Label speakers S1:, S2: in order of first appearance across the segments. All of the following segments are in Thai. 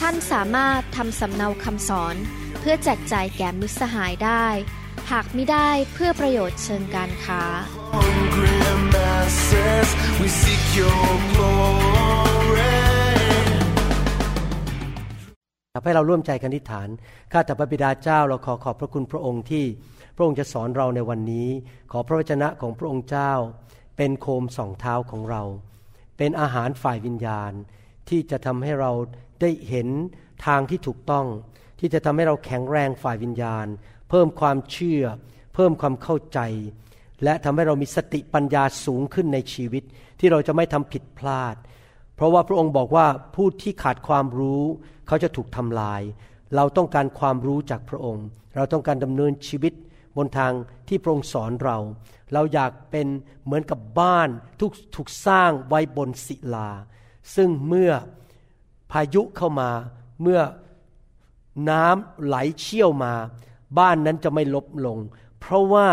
S1: ท่านสามารถทำสำเนาคำสอน เพื่อแจกจ่ายแก่มิตรสหายได้ หากไม่ได้เพื่อประโยชน์เชิงการค้า
S2: hungry masses, we seek your glory.
S3: ครับให้เราร่วมใจกันอธิษฐาน ข้าแต่พระบิดาเจ้าเราขอขอบพระคุณพระองค์ที่พระองค์จะสอนเราในวันนี้ ขอพระวจนะของพระองค์เจ้า เป็นโคมส่องเท้าของเรา เป็นอาหารฝ่ายวิญญาณ ที่จะทำให้เราได้เห็นทางที่ถูกต้อง ที่จะทำให้เราแข็งแรงฝ่ายวิญญาณ เพิ่มความเชื่อ เพิ่มความเข้าใจ และทำให้เรามีสติปัญญาสูงขึ้นในชีวิต ที่เราจะไม่ทำผิดพลาด เพราะว่าพระองค์บอกว่าผู้ที่ขาดความรู้ เขาจะถูกทำลาย เราต้องการความรู้จากพระองค์ เราต้องการดำเนินชีวิตบนทางที่พระองค์สอนเรา เราอยากเป็นเหมือนกับบ้านทุกถูกสร้างไว้บนศิลา ซึ่งเมื่อพายุเข้ามาเมื่อน้ำไหลเชี่ยวมา บ้านนั้นจะไม่ลบลง เพราะว่า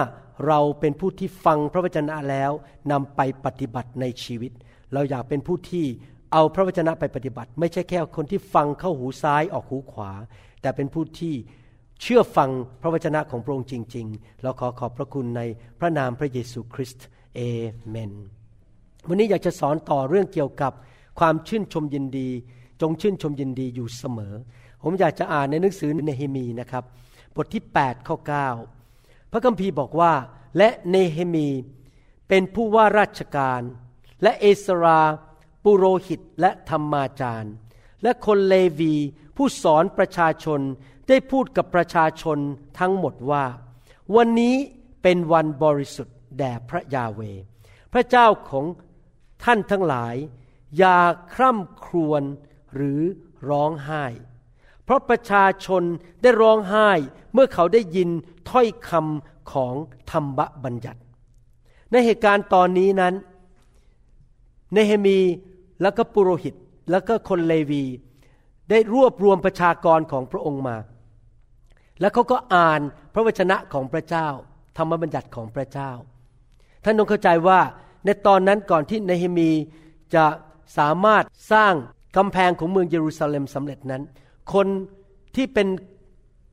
S3: เราเป็นผู้ที่ฟังพระวจนะแล้วนำไปปฏิบัติในชีวิต เราอยากเป็นผู้ที่เอาพระวจนะไปปฏิบัติ ไม่ใช่แค่คนที่ฟังเข้าหูซ้ายออกหูขวา แต่เป็นผู้ที่เชื่อฟังพระวจนะของพระองค์จริง ๆ เราขอขอบพระคุณในพระนามพระเยซูคริสต์เอเมน วันนี้อยากจะสอนต่อเรื่องเกี่ยวกับ ความชื่นชมยินดี จงชื่นชมยินดีอยู่เสมอ ผมอยากจะอ่านในหนังสือเนเฮมีนะครับ บทที่ 8 ข้อ 9 พระคัมภีร์บอกว่า และเนเฮมีเป็นผู้ว่าราชการ และเอสราปุโรหิตและธรรมาจารย์ และคนเลวีผู้สอนประชาชนได้พูดกับประชาชนทั้งหมดว่า วันนี้เป็นวันบริสุทธิ์แด่พระยาเว พระเจ้าของท่านทั้งหลาย อย่าคร่ำครวญหรือร้องไห้ เพราะประชาชนได้ร้องไห้เมื่อเขาได้ยินถ้อยคำของธรรมบัญญัติ ในเหตุการณ์ตอนนี้นั้นเนเฮมีแล้วก็ปุโรหิตแล้วก็คนเลวี ได้รวบรวมประชากรของพระองค์มา แล้วเขาก็อ่านพระวจนะของพระเจ้า ธรรมบัญญัติของพระเจ้า ท่านต้องเข้าใจว่าในตอนนั้นก่อนที่เนเฮมีจะ สามารถสร้างกำแพงของเมืองเยรูซาเล็มสำเร็จนั้น คนที่เป็น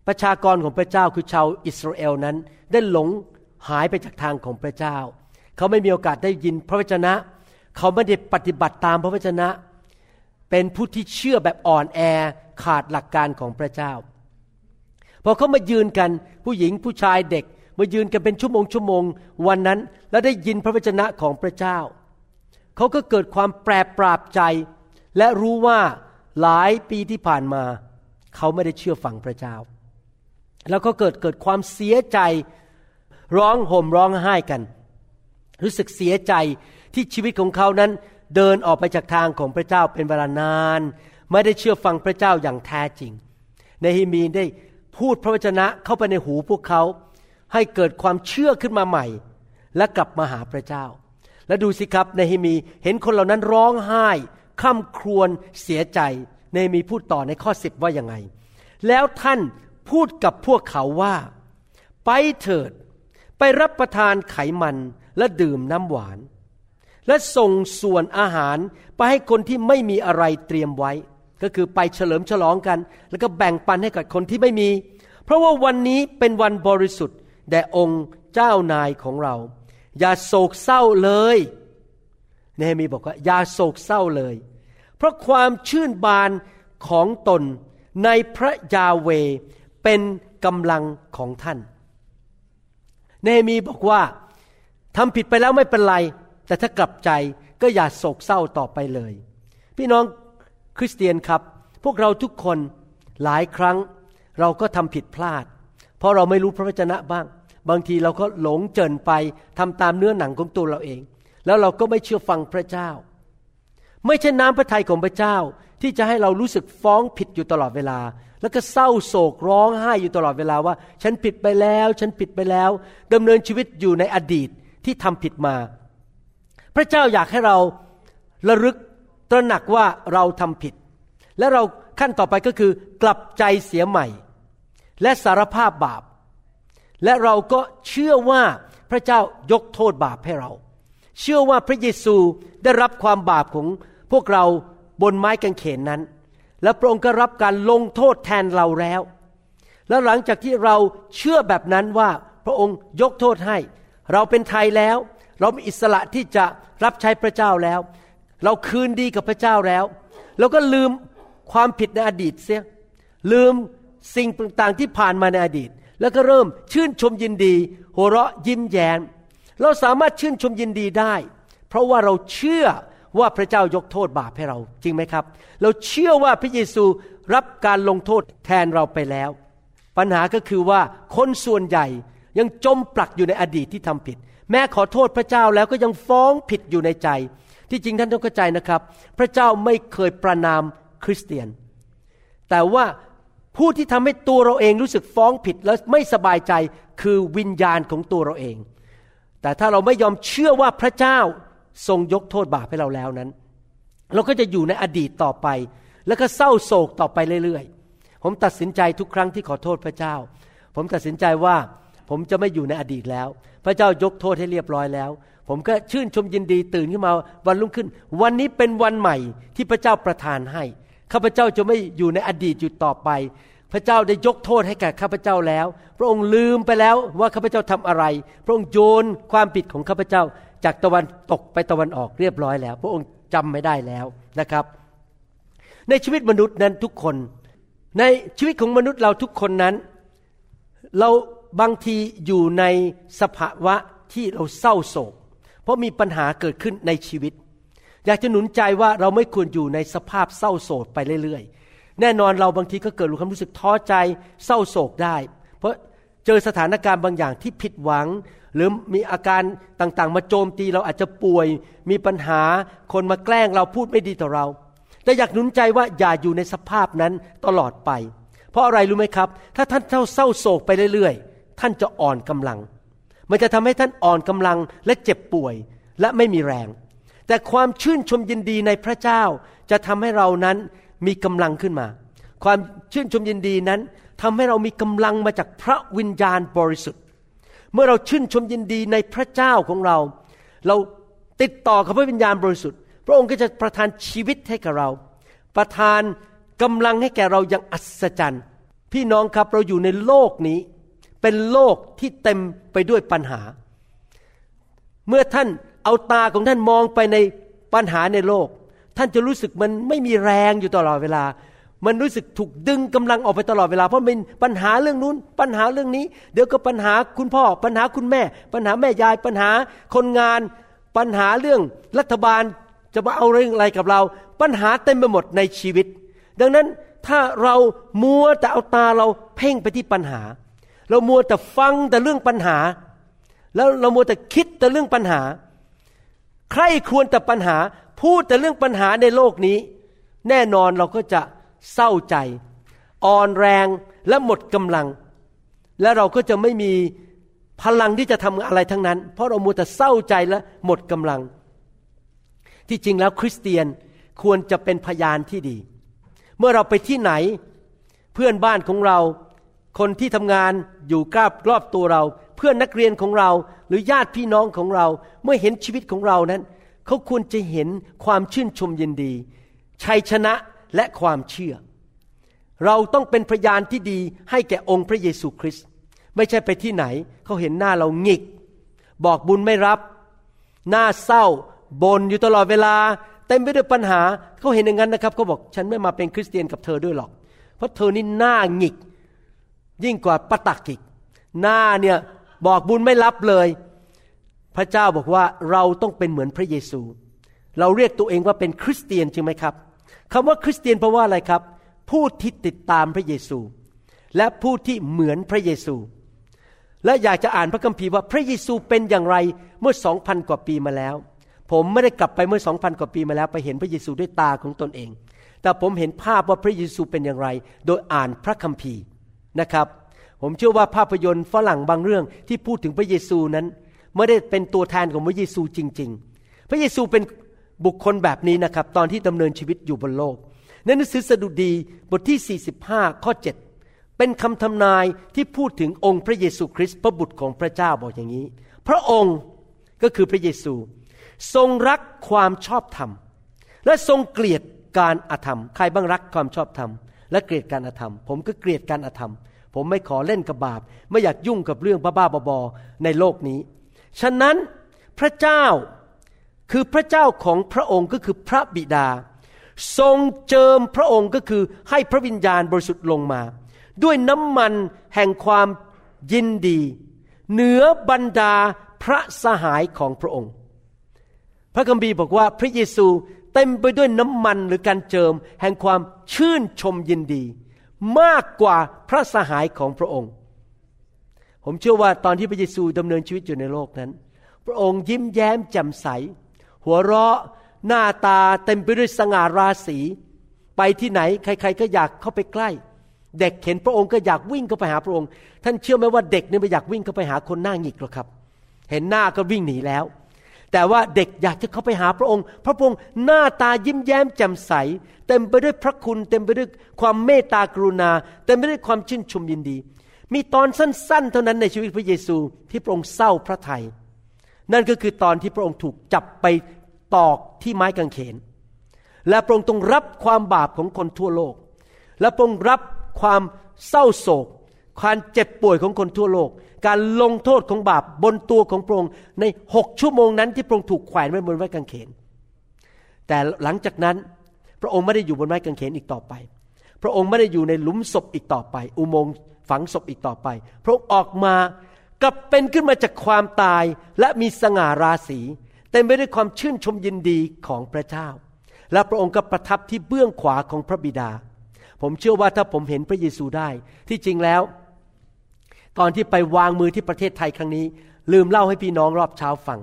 S3: ประชากรของพระเจ้าคือชาวอิสราเอลนั้น ได้หลงหายไปจากทางของพระเจ้า เขาไม่มีโอกาสได้ยินพระวจนะ เขาไม่ได้ปฏิบัติตามพระวจนะ เป็นผู้ที่เชื่อแบบอ่อนแอขาดหลักการของพระเจ้า พอเขามายืนกันผู้หญิงผู้ชายเด็กมายืนกันเป็นชั่วโมงชั่วโมงวันนั้น แล้วได้ยินพระวจนะของพระเจ้า เขาก็เกิดความแปรปราบใจ และรู้ว่าหลายปีที่ผ่านมา เขาไม่ได้เชื่อฟังพระเจ้า แล้วก็เกิดเกิดความเสียใจร้องห่มร้องไห้กัน รู้สึกเสียใจที่ชีวิตของเขานั้นเดินออกไปจากทางของพระเจ้าเป็นเวลานาน ไม่ได้เชื่อฟังพระเจ้าอย่างแท้จริงในฮิมีได้พูดพระวจนะเข้าไปในหูพวกเขา ให้เกิดความเชื่อขึ้นมาใหม่ และกลับมาหาพระเจ้า และดูสิครับในฮิมีเห็นคนเหล่านั้นร้องไห้คร่ำครวญเสียใจในมีพูดต่อในข้อสิบว่ายังไง แล้วท่านพูดกับพวกเขาว่า ไปเถิด ไปรับประทานไขมันและดื่มน้ำหวาน และส่งส่วนอาหารไปให้คนที่ไม่มีอะไรเตรียมไว้ ก็คือไปเฉลิมฉลองกัน แล้วก็แบ่งปันให้กับคนที่ไม่มี เพราะว่าวันนี้เป็นวันบริสุทธิ์แด่องค์เจ้านายของเรา อย่าโศกเศร้าเลยเนฮมีบอกว่าอย่าโศกเศร้าเลย เพราะความชื่นบานของตนในพระยาเวเป็นกำลังของท่าน เนฮมีบอกว่าทำผิดไปแล้วไม่เป็นไร แต่ถ้ากลับใจก็อย่าโศกเศร้าต่อไปเลย พี่น้องคริสเตียนครับ พวกเราทุกคนหลายครั้งเราก็ทำผิดพลาด เพราะเราไม่รู้พระวจนะบ้าง บางทีเราก็หลงเจินไปทำตามเนื้อหนังของตัวเราเอง แล้วเราก็ไม่เชื่อฟังพระเจ้า ไม่ใช่น้ำพระทัยของพระเจ้าที่จะให้เรารู้สึกฟ้องผิดอยู่ตลอดเวลา แล้วก็เศร้าโศกร้องไห้อยู่ตลอดเวลาว่า ฉันผิดไปแล้ว ฉันผิดไปแล้วดำเนินชีวิตอยู่ในอดีตที่ทำผิดมา พระเจ้าอยากให้เราระลึกตระหนักว่าเราทำผิด และเราขั้นต่อไปก็คือกลับใจเสียใหม่ และสารภาพบาป และเราก็เชื่อว่าพระเจ้ายกโทษบาปให้เรา เชื่อว่าพระเยซูได้รับความบาปของพวกเราบนไม้กางเขนนั้น และพระองค์ก็รับการลงโทษแทนเราแล้ว แล้วหลังจากที่เราเชื่อแบบนั้นว่าพระองค์ยกโทษให้ เราเป็นไทยแล้ว เรามีอิสระที่จะรับใช้พระเจ้าแล้ว เราคืนดีกับพระเจ้าแล้ว เราก็ลืมความผิดในอดีตเสียลืมสิ่งต่างๆที่ผ่านมาในอดีต แล้วก็เริ่มชื่นชมยินดี หัวเราะยิ้มแย้มเราสามารถชื่นชมยินดีได้ เพราะว่าเราเชื่อว่าพระเจ้ายกโทษบาปให้เราจริงไหมครับ เราเชื่อว่าพระเยซูรับการลงโทษแทนเราไปแล้ว ปัญหาก็คือว่าคนส่วนใหญ่ยังจมปลักอยู่ในอดีตที่ทำผิด แม้ขอโทษพระเจ้าแล้วก็ยังฟ้องผิดอยู่ในใจ ที่จริงท่านต้องเข้าใจนะครับ พระเจ้าไม่เคยประนามคริสเตียน แต่ว่า ผู้ที่ทำให้ตัวเราเองรู้สึกฟ้องผิดและไม่สบายใจคือวิญญาณของตัวเราเอง แต่ถ้าเราไม่ยอมเชื่อว่าพระเจ้าทรงยกโทษบาปให้เราแล้วนั้น เราก็จะอยู่ในอดีตต่อไป แล้วก็เศร้าโศกต่อไปเรื่อยๆ ผมตัดสินใจทุกครั้งที่ขอโทษพระเจ้า ผมตัดสินใจว่าผมจะไม่อยู่ในอดีตแล้ว พระเจ้ายกโทษให้เรียบร้อยแล้ว ผมก็ชื่นชมยินดีตื่นขึ้นมาวันรุ่งขึ้น วันนี้เป็นวันใหม่ที่พระเจ้าประทานให้ ข้าพเจ้าจะไม่อยู่ในอดีตอยู่ต่อไป พระเจ้าได้ยกโทษให้แก่ข้าพเจ้าแล้ว พระองค์ลืมไปแล้วว่าข้าพเจ้าทำอะไร พระองค์โยนความผิดของข้าพเจ้าจากตะวันตกไปตะวันออกเรียบร้อยแล้ว พระองค์จำไม่ได้แล้วนะครับ ในชีวิตมนุษย์นั้นทุกคน ในชีวิตของมนุษย์เราทุกคนนั้น เราบางทีอยู่ในสภาวะที่เราเศร้าโศก เพราะมีปัญหาเกิดขึ้นในชีวิต อยากจะหนุนใจว่าเราไม่ควรอยู่ในสภาพเศร้าโศกไปเรื่อยๆ แน่นอนเราบางทีก็เกิดความรู้สึกท้อใจเศร้าโศกได้ เพราะเจอสถานการณ์บางอย่างที่ผิดหวัง หรือมีอาการต่างๆ มาโจมตีเราอาจจะป่วย มีปัญหาคนมาแกล้งเราพูดไม่ดีต่อเรา แต่อยากหนุนใจว่าอย่าอยู่ในสภาพนั้นตลอดไป เพราะอะไรรู้ไหมครับ ถ้าท่านเศร้าเศร้าโศกไปเรื่อยๆ ท่านจะอ่อนกำลัง มันจะทำให้ท่านอ่อนกำลังและเจ็บป่วยและไม่มีแรง แต่ความชื่นชมยินดีในพระเจ้าจะทำให้เรานั้นมีกำลังขึ้นมา ความชื่นชมยินดีนั้นทำให้เรามีกำลังมาจากพระวิญญาณบริสุทธิ์ เมื่อเราชื่นชมยินดีในพระเจ้าของเรา เราติดต่อกับพระวิญญาณบริสุทธิ์ พระองค์ก็จะประทานชีวิตให้กับเรา ประทานกำลังให้แก่เราอย่างอัศจรรย์ พี่น้องครับเราอยู่ในโลกนี้ เป็นโลกที่เต็มไปด้วยปัญหา เมื่อท่าน เอาตาของท่านมองไปในปัญหาในโลก ท่านจะรู้สึกมันไม่มีแรงอยู่ตลอดเวลา มันรู้สึกถูกดึงกำลังออกไปตลอดเวลา เพราะเป็นปัญหาเรื่องนู้น ปัญหาเรื่องนี้ เดี๋ยวก็ปัญหาคุณพ่อ ปัญหาคุณแม่ ปัญหาแม่ยาย ปัญหาคนงาน ปัญหาเรื่องรัฐบาลจะมาเอาเรื่องอะไรกับเรา ปัญหาเต็มไปหมดในชีวิต ดังนั้นถ้าเรามัวแต่เอาตาเราเพ่งไปที่ปัญหา เรามัวแต่ฟังแต่เรื่องปัญหา แล้วเรามัวแต่คิดแต่เรื่องปัญหา ใครควรแต่ปัญหาพูดแต่เรื่องปัญหาในโลกนี้ แน่นอนเราก็จะเศร้าใจ อ่อนแรงและหมดกำลัง และเราก็จะไม่มีพลังที่จะทำอะไรทั้งนั้น เพราะเรามัวแต่เศร้าใจและหมดกำลัง ที่จริงแล้วคริสเตียนควรจะเป็นพยานที่ดี เมื่อเราไปที่ไหน เพื่อนบ้านของเรา คนที่ทำงานอยู่กราบรอบตัวเรา พื่อนนักเรียนของเรา หรือญาติพี่น้องของเรา เมื่อเห็นชีวิตของเรานั้น เขาควรจะเห็นความชื่นชมยินดี ชัยชนะและความเชื่อ เราต้องเป็นพยานที่ดีให้แก่องค์พระเยซูคริสต์ไม่ใช่ไปที่ไหน เขาเห็นหน้าเราหงิก บอกบุญไม่รับ หน้าเศร้าบนอยู่ตลอดเวลาเต็มไปด้วยปัญหาเขาเห็นอย่างนั้นนะครับเขาบอกฉันไม่มาเป็นคริสเตียนกับเธอด้วยหรอก เพราะเธอนี่หน้าหงิก ยิ่งกว่าปะตักกิกหน้าเนี่ย บอกบุญไม่รับเลย พระเจ้าบอกว่าเราต้องเป็นเหมือนพระเยซู เราเรียกตัวเองว่าเป็นคริสเตียนจริงไหมครับคำว่าคริสเตียนแปลว่าอะไรครับ ผู้ที่ติดตามพระเยซู และผู้ที่เหมือนพระเยซู และอยากจะอ่านพระคัมภีร์ว่าพระเยซูเป็นอย่างไรเมื่อสองพันกว่าปีมาแล้ว ผมไม่ได้กลับไปเมื่อสองพันกว่าปีมาแล้ว ไปเห็นพระเยซูด้วยตาของตนเอง แต่ผมเห็นภาพว่าพระเยซูเป็นอย่างไร โดยอ่านพระคัมภีร์นะครับ ผมเชื่อว่าภาพยนตร์ฝรั่งบางเรื่องที่พูดถึงพระเยซูนั้น ไม่ได้เป็นตัวแทนของพระเยซูจริง ๆ พระเยซูเป็นบุคคลแบบนี้นะครับ ตอนที่ดำเนินชีวิตอยู่บนโลกในหนังสือสดุดีบทที่ 45 ข้อ 7 เป็นคำทำนายที่พูดถึงองค์พระเยซูคริสต์พระบุตรของพระเจ้าบอกอย่างนี้ พระองค์ก็คือพระเยซู ทรงรักความชอบธรรม และทรงเกลียดการอาธรรม ใครบ้างรักความชอบธรรม และเกลียดการอาธรรม ผมก็เกลียดการอาธรรม ผมไม่ขอเล่นกับบาป ไม่อยากยุ่งกับเรื่องบ้าๆบอๆในโลกนี้ ฉะนั้นพระเจ้าคือพระเจ้าของพระองค์ก็คือพระบิดา ทรงเจิมพระองค์ก็คือให้พระวิญญาณบริสุทธิ์ลงมา ด้วยน้ำมันแห่งความยินดี เหนือบรรดาพระสหายของพระองค์ พระคัมภีร์บอกว่าพระเยซูเต็มไปด้วยน้ำมันหรือการเจิมแห่งความชื่นชมยินดี มากกว่าพระสหายของพระองค์ ผมเชื่อว่าตอนที่พระเยซูดำเนินชีวิตอยู่ในโลกนั้น พระองค์ยิ้มแย้มแจ่มใส หัวเราะหน้าตาเต็มไปด้วยสง่าราศี ไปที่ไหนใคร ๆ ก็อยากเข้าไปใกล้ เด็กเห็นพระองค์ก็อยากวิ่งเข้าไปหาพระองค์ ท่านเชื่อไหมว่าเด็กนี่ไม่อยากวิ่งเข้าไปหาคนหน้าหงิกหรอกครับ เห็นหน้าก็วิ่งหนีแล้ว แต่ว่าเด็กอยากจะเข้าไปหาพระองค์ พระองค์หน้าตายิ้มแย้มแจ่มใส เต็มไปด้วยพระคุณ เต็มไปด้วยความเมตตากรุณา เต็มไปด้วยความชื่นชมยินดี มีตอนสั้นๆ เท่านั้นในชีวิตพระเยซูที่พระองค์เศร้าพระทยัยนั่นก็คือตอนที่พระองค์ถูกจับไปตอกที่ไม้กางเขน และพระองค์ต้องรับความบาปของคนทั่วโลก และพระองค์รับความเศร้าโศกความเจ็บป่วยของคนทั่วโลก การลงโทษของบาปบนตัวของพระองค์ในหกชั่วโมงนั้นที่พระองค์ถูกแขวนไว้บนไม้กางเขน แต่หลังจากนั้นพระองค์ไม่ได้อยู่บนไม้กางเขนอีกต่อไป พระองค์ไม่ได้อยู่ในหลุมศพอีกต่อไป อุโมงค์ฝังศพอีกต่อไป พระองค์ออกมากลับเป็นขึ้นมาจากความตายและมีสง่าราศีเต็มไปด้วยความชื่นชมยินดีของพระเจ้า และพระองค์ก็ประทับที่เบื้องขวาของพระบิดา ผมเชื่อว่าถ้าผมเห็นพระเยซูได้ ที่จริงแล้ว ตอนที่ไปวางมือที่ประเทศไทยครั้งนี้ ลืมเล่าให้พี่น้องรอบเช้าฟัง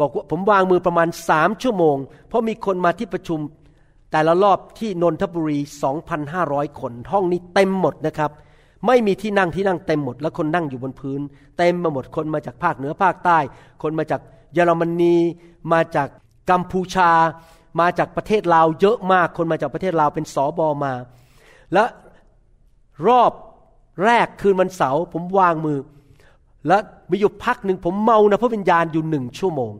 S3: บอกว่าผมวางมือประมาณสามชั่วโมง เพราะมีคนมาที่ประชุม แต่ละรอบที่นนทบุรี 2,500 คน ห้องนี้เต็มหมดนะครับ ไม่มีที่นั่งที่นั่งเต็มหมด แล้วคนนั่งอยู่บนพื้น เต็มมาหมดคนมาจากภาคเหนือภาคใต้ คนมาจากเยอรมนี มาจากกัมพูชา มาจากประเทศลาวเยอะมากคนมาจากประเทศลาวเป็นสอบอมา และรอบ แรกคืนวันเสาร์ผมวางมือ และมีอยู่พักหนึ่งผมเมานะพระวิญญาณอยู่หนึ่งชั่วโมง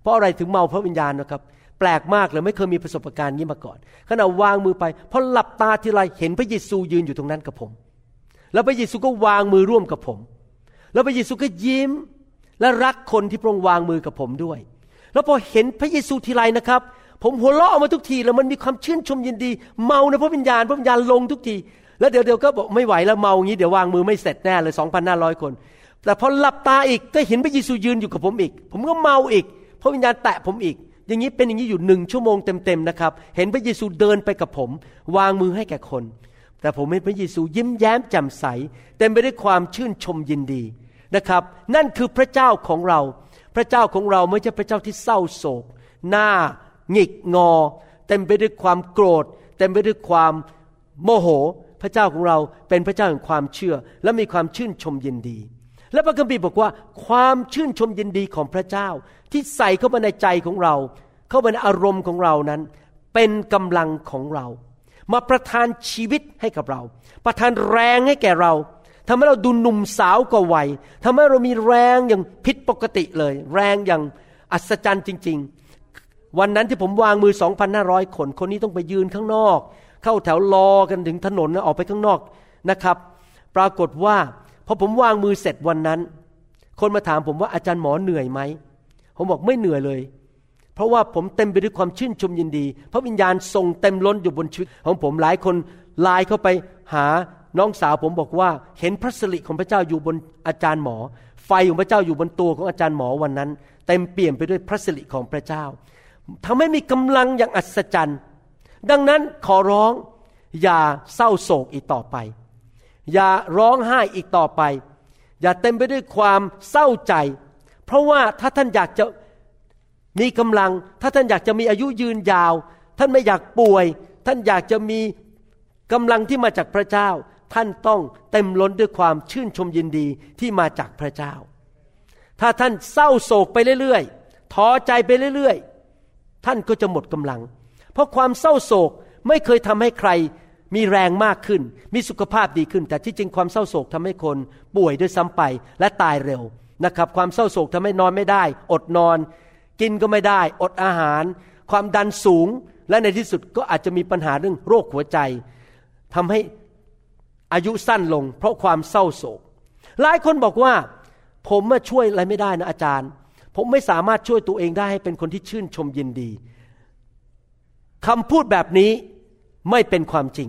S3: เพราะอะไรถึงเมาพระวิญญาณนะครับ แปลกมากเลยไม่เคยมีประสบการณ์นี้มาก่อนขณะวางมือไปพอหลับตาทีไรเห็นพระเยซูยืนอยู่ตรงนั้นกับผม แล้วพระเยซูก็วางมือร่วมกับผม แล้วพระเยซูก็ยิ้มและรักคนที่พระองค์วางมือกับผมด้วย แล้วพอเห็นพระเยซูทีไรนะครับ ผมหัวเราะออกมาทุกทีแล้วมันมีความชื่นชมยินดี เมาในพระวิญญาณพระวิญญาณลงทุกที แล้วเดี๋ยวเดี๋ยวก็บอกไม่ไหวแล้วเมาอย่างนี้เดี๋ยววางมือไม่เสร็จแน่เลยสองพันห้าร้อยคน แต่พอหลับตาอีกก็เห็นพระเยซูยืนอยู่กับผมอีก ผมก็เมาอีกพระวิญญาณแตะผมอีก อย่างนี้เป็นอย่างนี้อยู่หนึ่งชั่วโมงเต็มๆนะครับ เห็นพระเยซูเดินไปกับผม วางมือให้แก่คน แต่ผมเห็นพระเยซูยิ้มแย้มแจ่มใส เต็มไปด้วยความชื่นชมยินดีนะครับ นั่นคือพระเจ้าของเรา พระเจ้าของเราไม่ใช่พระเจ้าที่เศร้าโศก หน้าหงิกงอ เต็มไปด้วยความโกรธ เต็มไปด้วยความโมโห พระเจ้าของเราเป็นพระเจ้าแห่งความเชื่อ และมีความชื่นชมยินดี และพระคัมภีร์บอกว่า ความชื่นชมยินดีของพระเจ้า ที่ใส่เข้ามาในใจของเรา เข้ามาในอารมณ์ของเรานั้น เป็นกำลังของเรา มาประทานชีวิตให้กับเรา ประทานแรงให้แก่เราทำให้เราดูหนุ่มสาวกว่าวัยทำให้เรามีแรงอย่างผิดปกติเลย แรงอย่างอัศจรรย์จริง ๆ วันนั้นที่ผมวางมือ 2,500 คน คนนี้ต้องไปยืนข้างนอก เข้าแถวรอกันถึงถนนนะออกไปข้างนอกนะครับ ปรากฏว่าพอผมวางมือเสร็จวันนั้น คนมาถามผมว่าอาจารย์หมอเหนื่อยไหมผมบอกไม่เหนื่อยเลย เพราะว่าผมเต็มไปด้วยความชื่นชมยินดี พระวิญญาณทรงเต็มล้นอยู่บนชีวิตของผมหลายคนไลน์เข้าไปหาน้องสาวผมบอกว่าเห็นพระสิริของพระเจ้าอยู่บนอาจารย์หมอ ไฟของพระเจ้าอยู่บนตัวของอาจารย์หมอวันนั้น เต็มเปี่ยมไปด้วยพระสิริของพระเจ้าทำให้มีกำลังอย่างอัศจรรย์ ดังนั้นขอร้องอย่าเศร้าโศกอีกต่อไป อย่าร้องไห้อีกต่อไป อย่าเต็มไปด้วยความเศร้าใจ เพราะว่าถ้าท่านอยากจะมีกำลัง ถ้าท่านอยากจะมีอายุยืนยาว ท่านไม่อยากป่วย ท่านอยากจะมีกำลังที่มาจากพระเจ้า ท่านต้องเต็มล้นด้วยความชื่นชมยินดีที่มาจากพระเจ้า ถ้าท่านเศร้าโศกไปเรื่อยๆท้อใจไปเรื่อยๆ ท่านก็จะหมดกำลัง เพราะความเศร้าโศกไม่เคยทำให้ใครมีแรงมากขึ้น มีสุขภาพดีขึ้น แต่ที่จริงความเศร้าโศกทำให้คนป่วยด้วยซ้ำไปและตายเร็วนะครับ ความเศร้าโศกทำให้นอนไม่ได้ อดนอน กินก็ไม่ได้ อดอาหาร ความดันสูง และในที่สุดก็อาจจะมีปัญหาเรื่องโรคหัวใจทำให้อายุสั้นลง เพราะความเศร้าโศก หลายคนบอกว่า ผมมาช่วยอะไรไม่ได้นะอาจารย์ ผมไม่สามารถช่วยตัวเองได้ให้เป็นคนที่ชื่นชมยินดี คำพูดแบบนี้ไม่เป็นความจริง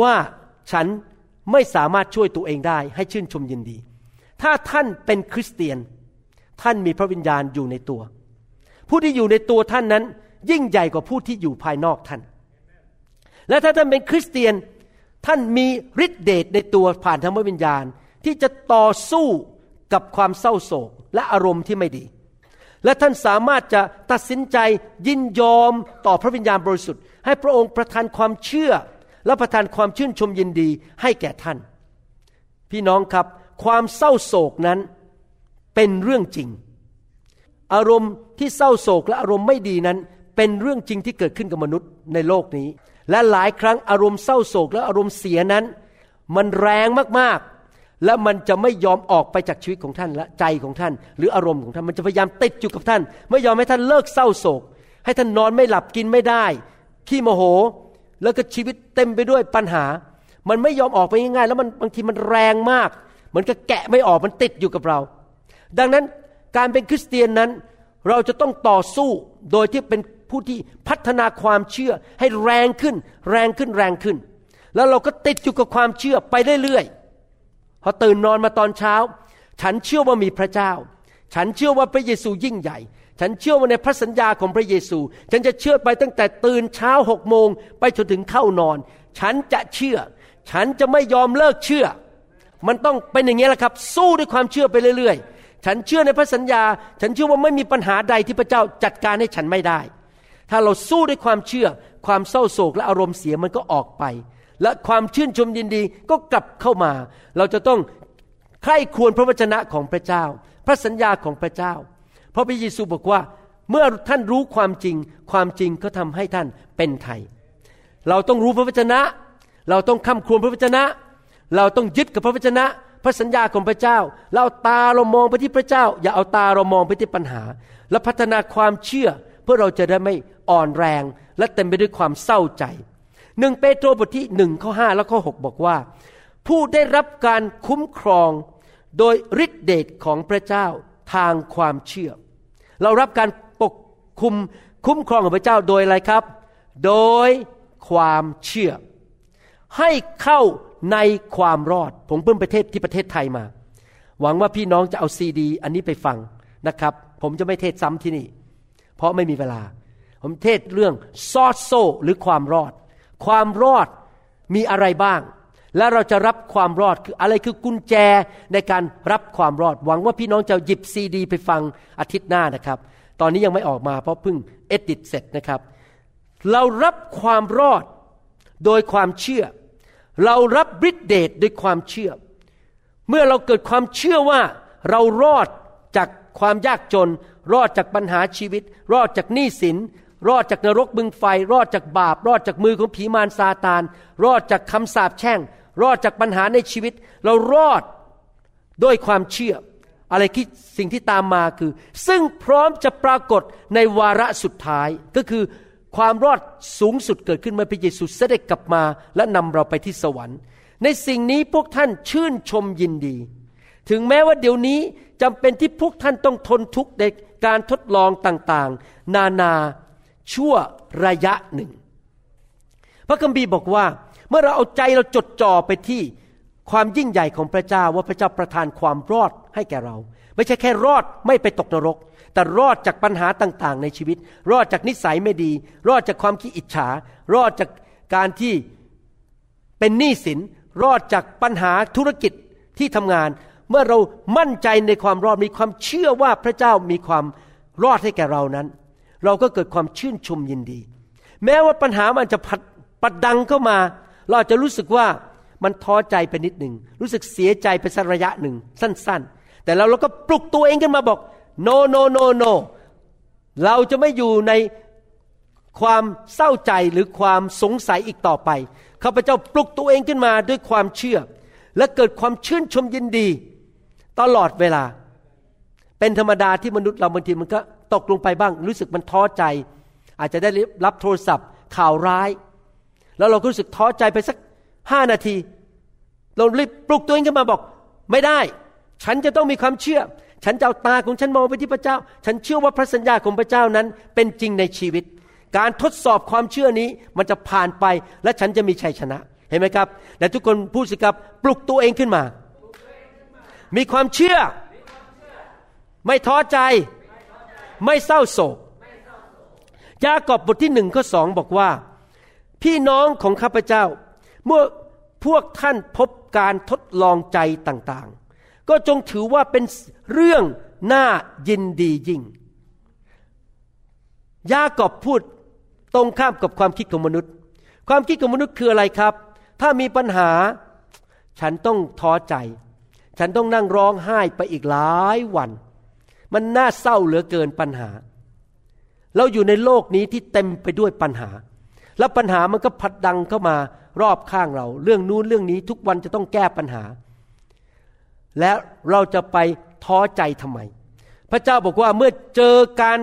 S3: ว่าฉันไม่สามารถช่วยตัวเองได้ให้ชื่นชมยินดี ถ้าท่านเป็นคริสเตียน ท่านมีพระวิญญาณอยู่ในตัว ผู้ที่อยู่ในตัวท่านนั้น ยิ่งใหญ่กว่าผู้ที่อยู่ภายนอกท่าน และถ้าท่านเป็นคริสเตียนท่านมีฤทธิเดชในตัวผ่านทางพระวิญญาณ ที่จะต่อสู้กับความเศร้าโศกและอารมณ์ที่ไม่ดี และท่านสามารถจะตัดสินใจยินยอมต่อพระวิญญาณบริสุทธิ์ ให้พระองค์ประทานความเชื่อ และประทานความชื่นชมยินดีให้แก่ท่าน พี่น้องครับ ความเศร้าโศกนั้นเป็นเรื่องจริง อารมณ์ที่เศร้าโศกและอารมณ์ไม่ดีนั้น เป็นเรื่องจริงที่เกิดขึ้นกับมนุษย์ในโลกนี้ และหลายครั้งอารมณ์เศร้าโศกและอารมณ์เสียนั้น มันแรงมาก และมันจะไม่ยอมออกไปจากชีวิตของท่านและใจของท่าน หรืออารมณ์ของท่านมันจะพยายามติดอยู่กับท่าน ไม่ยอมให้ท่านเลิกเศร้าโศก ให้ท่านนอนไม่หลับกินไม่ได้ ขี้โมโห แล้วก็ชีวิตเต็มไปด้วยปัญหา มันไม่ยอมออกไปง่ายๆ แล้วมันบางทีมันแรงมาก เหมือนกับแกะไม่ออกมันติดอยู่กับเรา ดังนั้นการเป็นคริสเตียนนั้น เราจะต้องต่อสู้โดยที่เป็นผู้ที่พัฒนาความเชื่อให้แรงขึ้น แรงขึ้นแรงขึ้น แล้วเราก็ติดอยู่กับความเชื่อไปเรื่อยๆ พอตื่นนอนมาตอนเช้า ฉันเชื่อว่ามีพระเจ้า ฉันเชื่อว่าพระเยซูยิ่งใหญ่ ฉันเชื่อว่าในพระสัญญาของพระเยซู ฉันจะเชื่อไปตั้งแต่ตื่นเช้าหกโมงไปจนถึงเข้านอน ฉันจะเชื่อ ฉันจะไม่ยอมเลิกเชื่อ มันต้องเป็นอย่างนี้แหละครับ สู้ด้วยความเชื่อไปเรื่อยๆ ฉันเชื่อในพระสัญญา ฉันเชื่อว่าไม่มีปัญหาใดที่พระเจ้าจัดการให้ฉันไม่ได้ ถ้าเราสู้ด้วยความเชื่อ ความเศร้าโศกและอารมณ์เสียมันก็ออกไป และความชื่นชมยินดีก็กลับเข้ามา เราจะต้องใคร่ควรพระวจนะของพระเจ้า พระสัญญาของพระเจ้า เพราะพระเยซูบอกว่าเมื่อท่านรู้ความจริง ความจริงก็ทำให้ท่านเป็นไทย เราต้องรู้พระวจนะ เราต้องคำควรพระวจนะ เราต้องยึดกับพระวจนะ พระสัญญาของพระเจ้า เราตาเรามองไปที่พระเจ้า อย่าเอาตาเรามองไปที่ปัญหา และพัฒนาความเชื่อ เพื่อเราจะได้ไม่อ่อนแรง และเต็มไปด้วยความเศร้าใจ หนึ่งเปโตรบทที่หนึ่งข้อห้าและข้อหบอกว่า ผู้ได้รับการคุ้มครองโดยฤทธิเดชของพระเจ้าทางความเชื่อ เรารับการปกคุมคุ้มครองของพระเจ้าโดยอะไรครับ โดยความเชื่อ ให้เข้าในความรอด ผมเพิ่งไปเทศที่ประเทศไทยมา หวังว่าพี่น้องจะเอาซีดี อันนี้ไปฟังนะครับ ผมจะไม่เทศซ้ำที่นี่ เพราะไม่มีเวลา ผมเทศเรื่องซอดโซหรือความรอด ความรอดมีอะไรบ้าง และเราจะรับความรอดคืออะไรคือกุญแจในการรับความรอด หวังว่าพี่น้องจะหยิบซีดี ไปฟังอาทิตย์หน้านะครับ ตอนนี้ยังไม่ออกมาเพราะเพิ่งเอดิตเสร็จนะครับ เรารับความรอดโดยความเชื่อ เรารับฤทธิเดชด้วยความเชื่อ เมื่อเราเกิดความเชื่อว่าเรารอดจากความยากจน รอดจากปัญหาชีวิต รอดจากหนี้สิน รอดจากนรกบึงไฟ รอดจากบาป รอดจากมือของผีมารซาตาน รอดจากคำสาปแช่ง รอดจากปัญหาในชีวิต เรารอดด้วยความเชื่อ อะไรที่สิ่งที่ตามมาคือ ซึ่งพร้อมจะปรากฏในวาระสุดท้ายก็คือความรอดสูงสุดเกิดขึ้นเมื่อพระเยซูเสด็จกลับมา และนำเราไปที่สวรรค์ ในสิ่งนี้พวกท่านชื่นชมยินดี ถึงแม้ว่าเดี๋ยวนี้จำเป็นที่พวกท่านต้องทนทุกข์ในการทดลองต่างๆ นานา ชั่วระยะหนึ่ง พระคัมภีร์บอกว่า เมื่อเราเอาใจเราจดจ่อไปที่ความยิ่งใหญ่ของพระเจ้าว่าพระเจ้าประทานความรอดให้แก่เรา ไม่ใช่แค่รอดไม่ไปตกนรก แต่รอดจากปัญหาต่างๆ ในชีวิต รอดจากนิสัยไม่ดี รอดจากความขี้อิจฉา รอดจากการที่เป็นหนี้สิน รอดจากปัญหาธุรกิจที่ทำงาน เมื่อเรามั่นใจในความรอดมีความเชื่อว่าพระเจ้ามีความรอดให้แก่เรานั้น เราก็เกิดความชื่นชมยินดี แม้ว่าปัญหามันจะพัดปัดดังเข้ามา เราอาจจะรู้สึกว่ามันท้อใจไปนิดหนึ่งรู้สึกเสียใจไปสักระยะหนึ่งสั้น ๆ แต่เราเราก็ปลุกตัวเองขึ้นมาบอก no no no no เราจะไม่อยู่ในความเศร้าใจหรือความสงสัยอีกต่อไปข้าพเจ้าปลุกตัวเองขึ้นมาด้วยความเชื่อ และเกิดความชื่นชมยินดี ตลอดเวลา เป็นธรรมดาที่มนุษย์เราบางทีมันก็ ตกลงไปบ้าง รู้สึกมันท้อใจ อาจจะได้รับโทรศัพท์ ข่าวร้าย แล้วเรารู้สึกท้อใจไปสักห้านาที เรารีบปลุกตัวเองขึ้นมาบอก ไม่ได้ ฉันจะต้องมีความเชื่อ ฉันจะเอาตาของฉันมองไปที่พระเจ้า ฉันเชื่อว่าพระสัญญาของพระเจ้านั้นเป็นจริงในชีวิต การทดสอบความเชื่อนี้มันจะผ่านไปและฉันจะมีชัยชนะเห็นไหมครับและทุกคนพูดสิครับปลุกตัวเองขึ้นมา มีความเชื่อ ไม่ท้อใจ ไม่เศร้าโศก ยากอบบทที่หนึ่งข้อสองบอกว่า พี่น้องของข้าพเจ้า เมื่อพวกท่านพบการทดลองใจต่างๆ ก็จงถือว่าเป็นเรื่องน่ายินดียิ่ง ยากอบพูดตรงข้ามกับความคิดของมนุษย์ ความคิดของมนุษย์คืออะไรครับ ถ้ามีปัญหา ฉันต้องท้อใจ ฉันต้องนั่งร้องไห้ไปอีกหลายวัน มันน่าเศร้าเหลือเกินปัญหา เราอยู่ในโลกนี้ที่เต็มไปด้วยปัญหา แล้วปัญหามันก็พัดดังเข้ามารอบข้างเรา เรื่องนู้นเรื่องนี้ทุกวันจะต้องแก้ปัญหา แล้วเราจะไปท้อใจทำไม พระเจ้าบอกว่าเมื่อเจอการ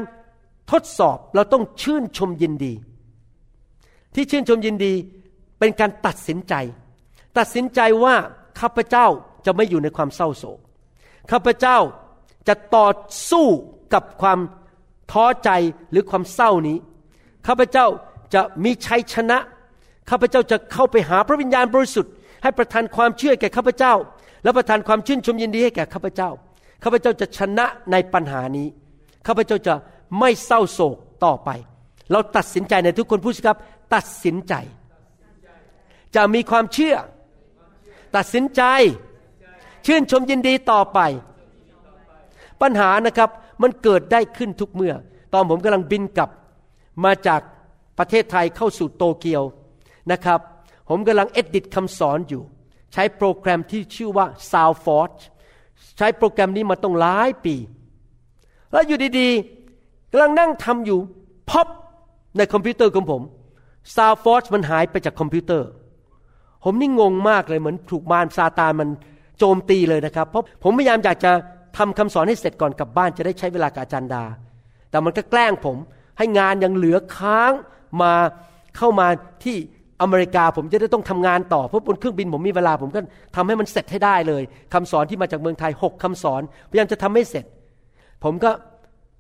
S3: ทดสอบเราต้องชื่นชมยินดี ที่ชื่นชมยินดีเป็นการตัดสินใจ ตัดสินใจว่าข้าพเจ้าจะไม่อยู่ในความเศร้าโศกข้าพเจ้า จะต่อสู้กับความท้อใจหรือความเศร้านี้ ข้าพเจ้าจะมีชัยชนะ ข้าพเจ้าจะเข้าไปหาพระวิญญาณบริสุทธิ์ ให้ประทานความเชื่อแก่ข้าพเจ้า และประทานความชื่นชมยินดีให้แก่ข้าพเจ้า ข้าพเจ้าจะชนะในปัญหานี้ ข้าพเจ้าจะไม่เศร้าโศกต่อไป เราตัดสินใจในทุกคนพูดสิครับ ตัดสินใจ จะมีความเชื่อ ตัดสินใจ ชื่นชมยินดีต่อไป ปัญหานะครับมันเกิดได้ขึ้นทุกเมื่อ ตอนผมกำลังบินกลับมาจากประเทศไทยเข้าสู่โตเกียวนะครับ ผมกำลังเอดิตคำสอนอยู่ ใช้โปรแกรมที่ชื่อว่า Soundforge ใช้โปรแกรมนี้มาต้องหลายปี แล้วอยู่ดีๆกำลังนั่งทำอยู่พบในคอมพิวเตอร์ของผม Soundforge มันหายไปจากคอมพิวเตอร์ ผมนี่งงมากเลยเหมือนถูกมารซาตานมันโจมตีเลยนะครับ เพราะผมพยายามอยากจะ ทำคำสอนให้เสร็จก่อนกลับบ้านจะได้ใช้เวลากับอาจารย์ดา แต่มันก็แกล้งผม ให้งานยังเหลือค้างมาเข้ามาที่อเมริกาผมจะได้ต้องทำงานต่อเพราะบนเครื่องบินผมมีเวลาผมก็ทำให้มันเสร็จให้ได้เลยคำสอนที่มาจากเมืองไทยหกคำสอนพยายามจะทำให้เสร็จ ผมก็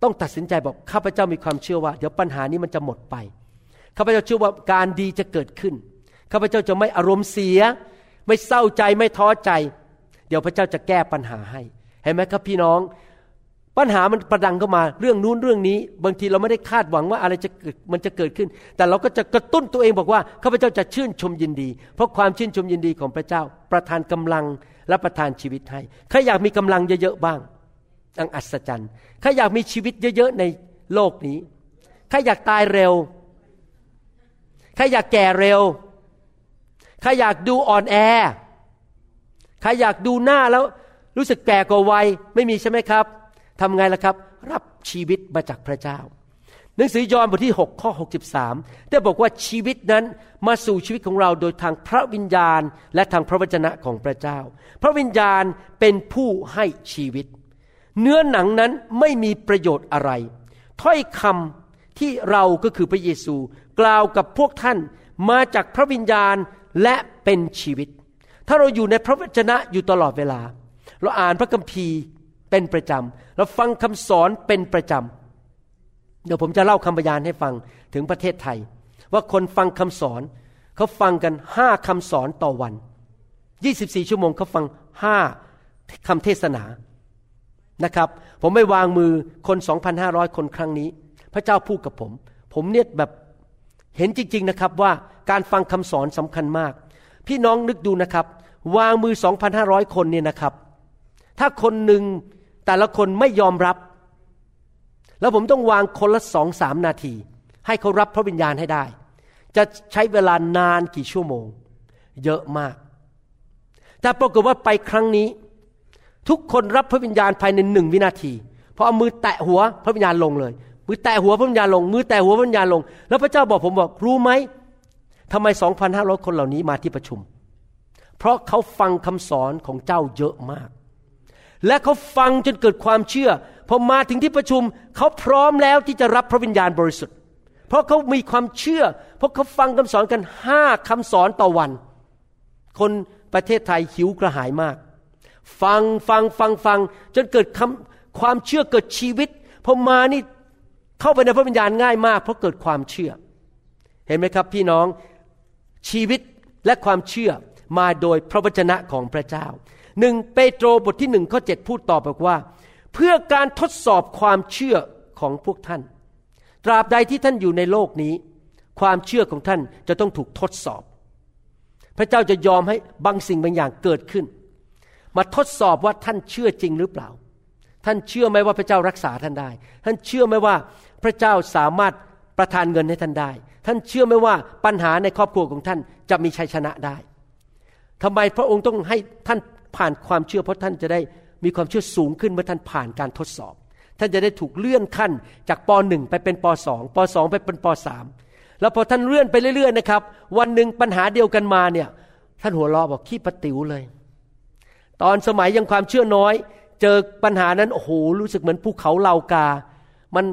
S3: ต้องตัดสินใจบอกข้าพเจ้ามีความเชื่อว่า เดี๋ยวปัญหานี้มันจะหมดไปข้าพเจ้าเชื่อว่าการดีจะเกิดขึ้นข้าพเจ้าจะไม่อารมณ์เสีย ไม่เศร้าใจไม่ท้อใจ เดี๋ยวพระเจ้าจะแก้ปัญหาให้ เห็นไหมครับพี่น้อง ปัญหามันประดังเข้ามาเรื่องนู้นเรื่องนี้ บางทีเราไม่ได้คาดหวังว่าอะไรจะมันจะเกิดขึ้น แต่เราก็จะกระตุ้นตัวเองบอกว่าข้าพเจ้าจะชื่นชมยินดี เพราะความชื่นชมยินดีของพระเจ้า ประทานกำลังและประทานชีวิตให้ใครอยากมีกำลังเยอะๆบ้างอังอัศจรรย์ใครอยากมีชีวิตเยอะๆในโลกนี้ใครอยากตายเร็วใครอยากแก่เร็วใครอยากดูอ่อนแอใครอยากดูหน้าแล้ว รู้สึกแก่กว่าวัยไม่มีใช่ไหมครับทำไงล่ะครับ รับชีวิตมาจากพระเจ้า หนังสือยอห์นบทที่ 6 ข้อ 63 ได้บอกว่าชีวิตนั้นมาสู่ชีวิตของเราโดยทางพระวิญญาณ และทางพระวจนะของพระเจ้า พระวิญญาณเป็นผู้ให้ชีวิต เนื้อหนังนั้นไม่มีประโยชน์อะไร ถ้อยคำที่เราก็คือพระเยซู กล่าวกับพวกท่านมาจากพระวิญญาณและเป็นชีวิต ถ้าเราอยู่ในพระวจนะอยู่ตลอดเวลา เราอ่านพระคัมภีร์เป็นประจำเราฟังคำสอนเป็นประจำเดี๋ยวผมจะเล่าคำพยานให้ฟังถึงประเทศไทย ว่าคนฟังคำสอนเขาฟังกันห้าคำสอนต่อวัน 24 ชั่วโมงเขาฟังห้าคำเทศนานะครับ ผมไม่วางมือคน 2,500 คนครั้งนี้ พระเจ้าพูดกับผม ผมเนี่ยแบบเห็นจริง ๆนะครับว่าการฟังคำสอนสำคัญมาก พี่น้องนึกดูนะครับ วางมือ 2,500 คนเนี่ยนะครับ ถ้าคนหนึ่งแต่ละคนไม่ยอมรับ แล้วผมต้องวางคนละสองสามนาที ให้เขารับพระวิญญาณให้ได้ จะใช้เวลานานกี่ชั่วโมง เยอะมาก แต่ปรากฏว่าไปครั้งนี้ ทุกคนรับพระวิญญาณภายในหนึ่งวินาทีพอเอามือแตะหัวพระวิญญาณลงเลย มือแตะหัวพระวิญญาณลง มือแตะหัวพระวิญญาณลง แล้วพระเจ้าบอกผมบอกรู้ไหมทำไม2,500คนเหล่านี้มาที่ประชุม เพราะเขาฟังคำสอนของเจ้าเยอะมาก และเขาฟังจนเกิดความเชื่อพอมาถึงที่ประชุมเขาพร้อมแล้วที่จะรับพระวิญญาณบริสุทธิ์ เพราะเขามีความเชื่อ เพราะเขาฟังคำสอนกันห้าคำสอนต่อวัน คนประเทศไทยหิวกระหายมาก ฟังฟังฟังฟังจนเกิดคำความเชื่อเกิดชีวิตพอมานี่เข้าไปในพระวิญญาณง่ายมาก เพราะเกิดความเชื่อ เห็นไหมครับพี่น้องชีวิตและความเชื่อมาโดยพระวจนะของพระเจ้า หนึ่งเปโตรบทที่หนึ่งข้อเจ็ดพูดต่อบอกว่า เพื่อการทดสอบความเชื่อของพวกท่าน ตราบใดที่ท่านอยู่ในโลกนี้ ความเชื่อของท่านจะต้องถูกทดสอบ พระเจ้าจะยอมให้บางสิ่งบางอย่างเกิดขึ้น มาทดสอบว่าท่านเชื่อจริงหรือเปล่า ท่านเชื่อไหมว่าพระเจ้ารักษาท่านได้ ท่านเชื่อไหมว่าพระเจ้าสามารถประทานเงินให้ท่านได้ ท่านเชื่อไหมว่าปัญหาในครอบครัวของท่านจะมีชัยชนะได้ทำไมพระองค์ต้องให้ท่าน ผ่านความเชื่อเพราะท่านจะได้มีความเชื่อสูงขึ้นเมื่อท่านผ่านการทดสอบ ท่านจะได้ถูกเลื่อนขั้นจากปหนึ่งไปเป็นปสองปสองไปเป็นปสามแล้วพอท่านเลื่อนไปเรื่อยๆนะครับ วันหนึ่งปัญหาเดียวกันมาเนี่ย ท่านหัวเราะบอกขี้ปะติ๋วเลย ตอนสมัยยังความเชื่อน้อย เจอปัญหานั้นโอ้โหรู้สึกเหมือนภูเขาเหล่ากา มัน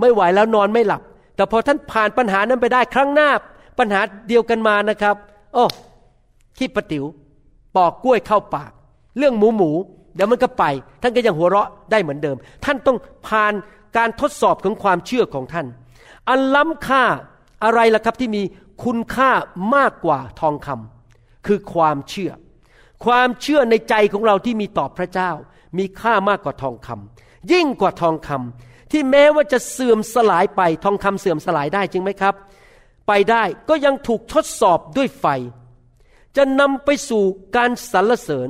S3: ไม่ไหวแล้วนอนไม่หลับ แต่พอท่านผ่านปัญหานั้นไปได้ครั้งหน้า ปัญหาเดียวกันมานะครับ โอ้ขี้ปะติว๋ว ปอกกล้วยเข้าปาก เรื่องหมูหมูเดี๋ยวมันก็ไป ท่านก็ยังหัวเราะได้เหมือนเดิม ท่านต้องผ่านการทดสอบของความเชื่อของท่าน อันล้ำค่าอะไรล่ะครับที่มีคุณค่ามากกว่าทองคำคือความเชื่อ ความเชื่อในใจของเราที่มีต่อพระเจ้า มีค่ามากกว่าทองคำยิ่งกว่าทองคำที่แม้ว่าจะเสื่อมสลายไปทองคำเสื่อมสลายได้จริงไหมครับ ไปได้ก็ยังถูกทดสอบด้วยไฟ จะนำไปสู่การสรรเสริญ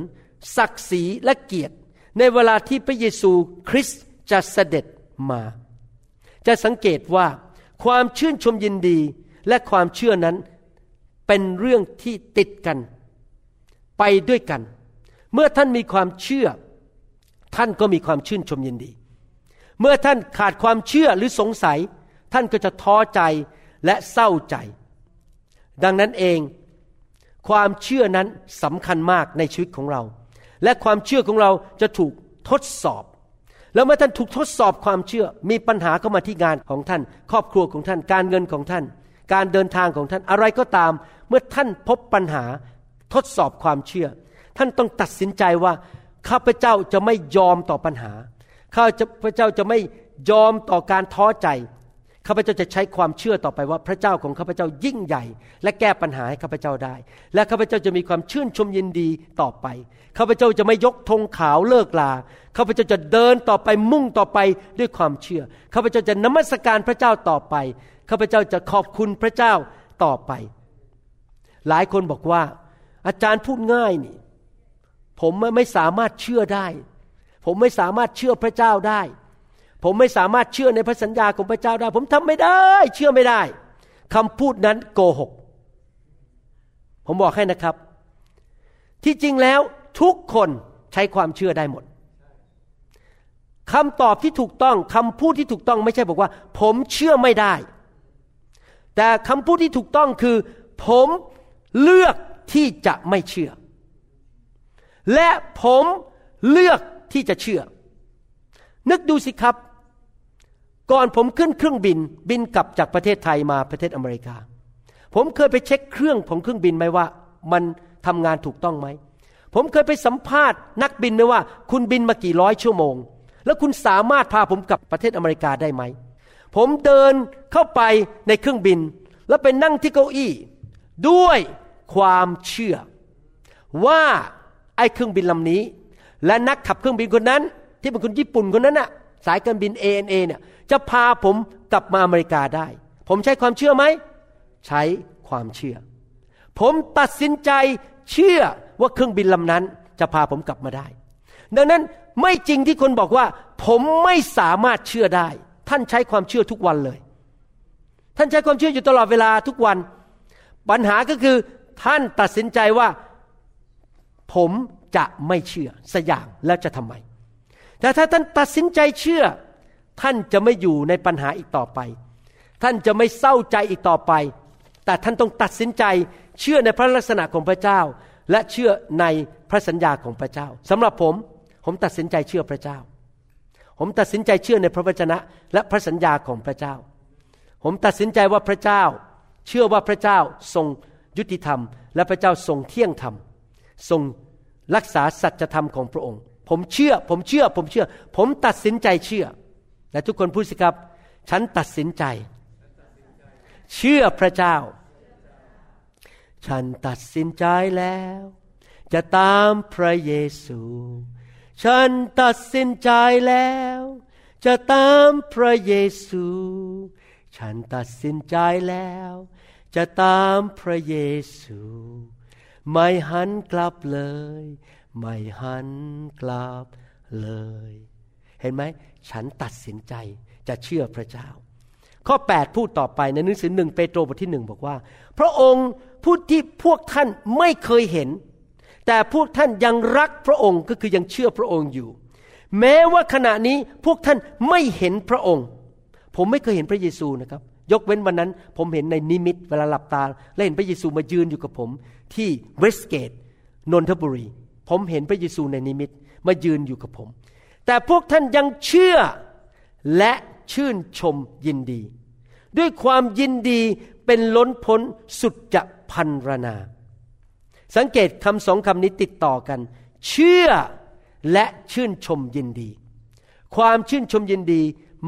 S3: ศักดิ์ศรีและเกียรติ ในเวลาที่พระเยซูคริสต์จะเสด็จมา จะสังเกตว่าความชื่นชมยินดีและความเชื่อนั้นเป็นเรื่องที่ติดกัน ไปด้วยกัน เมื่อท่านมีความเชื่อ ท่านก็มีความชื่นชมยินดี เมื่อท่านขาดความเชื่อหรือสงสัย ท่านก็จะท้อใจและเศร้าใจ ดังนั้นเอง ความเชื่อนั้นสำคัญมากในชีวิตของเรา และความเชื่อของเราจะถูกทดสอบ แล้วเมื่อท่านถูกทดสอบความเชื่อ มีปัญหาเข้ามาที่งานของท่าน ครอบครัวของท่าน การเงินของท่าน การเดินทางของท่าน อะไรก็ตาม เมื่อท่านพบปัญหาทดสอบความเชื่อ ท่านต้องตัดสินใจว่าข้าพเจ้าจะไม่ยอมต่อปัญหา ข้าพเจ้าจะไม่ยอมต่อการท้อใจ ข้าพเจ้าจะใช้ความเชื่อต่อไปว่าพระเจ้าของข้าพเจ้ายิ่งใหญ่ และแก้ปัญหาให้ข้าพเจ้าได้ และข้าพเจ้าจะมีความชื่นชมยินดีต่อไปข้าพเจ้าจะไม่ยกธงขาวเลิกลาข้าพเจ้าจะเดินต่อไปมุ่งต่อไปด้วยความเชื่อข้าพเจ้าจะนมัสการพระเจ้าต่อไปข้าพเจ้าจะขอบคุณพระเจ้าต่อไป หลายคนบอกว่า อาจารย์พูดง่ายนี่ ผมไม่สามารถเชื่อได้ ผมไม่สามารถเชื่อพระเจ้าได้ ผมไม่สามารถเชื่อในพระสัญญาของพระเจ้าได้ ผมทำไม่ได้ เชื่อไม่ได้คำพูดนั้นโกหก ผมบอกให้นะครับ ที่จริงแล้วทุกคนใช้ความเชื่อได้หมดคำตอบที่ถูกต้องคำพูดที่ถูกต้องไม่ใช่บอกว่า ผมเชื่อไม่ได้ แต่คำพูดที่ถูกต้องคือ ผมเลือกที่จะไม่เชื่อ และผมเลือกที่จะเชื่อ นึกดูสิครับ ก่อนผมขึ้นเครื่องบินบินกลับจากประเทศไทยมาประเทศอเมริกา ผมเคยไปเช็คเครื่องของเครื่องบินไหมว่า มันทำงานถูกต้องไหม ผมเคยไปสัมภาษณ์นักบินไหมว่า คุณบินมากี่ร้อยชั่วโมง แล้วคุณสามารถพาผมกลับประเทศอเมริกาได้ไหม ผมเดินเข้าไปในเครื่องบิน แล้วไปนั่งที่เก้าอี้ ด้วยความเชื่อ ว่าไอ้เครื่องบินลำนี้ และนักขับเครื่องบินคนนั้น ที่เป็นคนญี่ปุ่นคนนั้นน่ะสายการบิน ANA เนี่ย จะพาผมกลับมาอเมริกาได้ ผมใช้ความเชื่อไหม ใช้ความเชื่อ ผมตัดสินใจเชื่อว่าเครื่องบินลำนั้น จะพาผมกลับมาได้ ดังนั้นไม่จริงที่คนบอกว่า ผมไม่สามารถเชื่อได้ ท่านใช้ความเชื่อทุกวันเลย ท่านใช้ความเชื่ออยู่ตลอดเวลาทุกวัน ปัญหาก็คือท่านตัดสินใจว่า ผมจะไม่เชื่อสัอย่างแล้วจะทำไม แต่ถ้าท่านตัดสินใจเชื่อ ท่านจะไม่อยู่ในปัญหาอีกต่อไป ท่านจะไม่เศร้าใจอีกต่อไป แต่ท่านต้องตัดสินใจเชื่อในพระลักษณะของพระเจ้า และเชื่อในพระสัญญาของพระเจ้าสำหรับผม ผมตัดสินใจเชื่อพระเจ้า ผมตัดสินใจเชื่อในพระวจนะ และพระสัญญาของพระเจ้า ผมตัดสินใจว่าพระเจ้า เชื่อว่าพระเจ้าทรงยุติธรรม และพระเจ้าทรงเที่ยงธรรม ทรงรักษาสัจธรรมของพระองค์ ผมเชื่อ ผมเชื่อ ผมเชื่อ ผมตัดสินใจเชื่อ และทุกคนพูดสิครับ ฉันตัดสินใจ เชื่อพระเจ้า ฉันตัดสินใจแล้ว จะตามพระเยซู ฉันตัดสินใจแล้ว จะตามพระเยซู ฉันตัดสินใจแล้ว จะตามพระเยซู ไม่หันกลับเลย ไม่หันกลับเลย เห็นไหมฉันตัดสินใจจะเชื่อพระเจ้า ข้อ 8 พูดต่อไปในหนังสือหนึ่งเปโตรบทที่หนึ่งบอกว่า พระองค์ผู้ที่พวกท่านไม่เคยเห็น แต่พวกท่านยังรักพระองค์ก็คือยังเชื่อพระองค์อยู่ แม้ว่าขณะนี้พวกท่านไม่เห็นพระองค์ ผมไม่เคยเห็นพระเยซูนะครับ ยกเว้นวันนั้น ผมเห็นในนิมิตเวลาหลับตา แล้วเห็นพระเยซูมายืนอยู่กับผม ที่เวสเกตนนทบุรี ผมเห็นพระเยซูในนิมิตมายืนอยู่กับผม แต่พวกท่านยังเชื่อและชื่นชมยินดี ด้วยความยินดีเป็นล้นพ้นสุดจะพันรนา สังเกตคำสองคำนี้ติดต่อกัน เชื่อและชื่นชมยินดี ความชื่นชมยินดี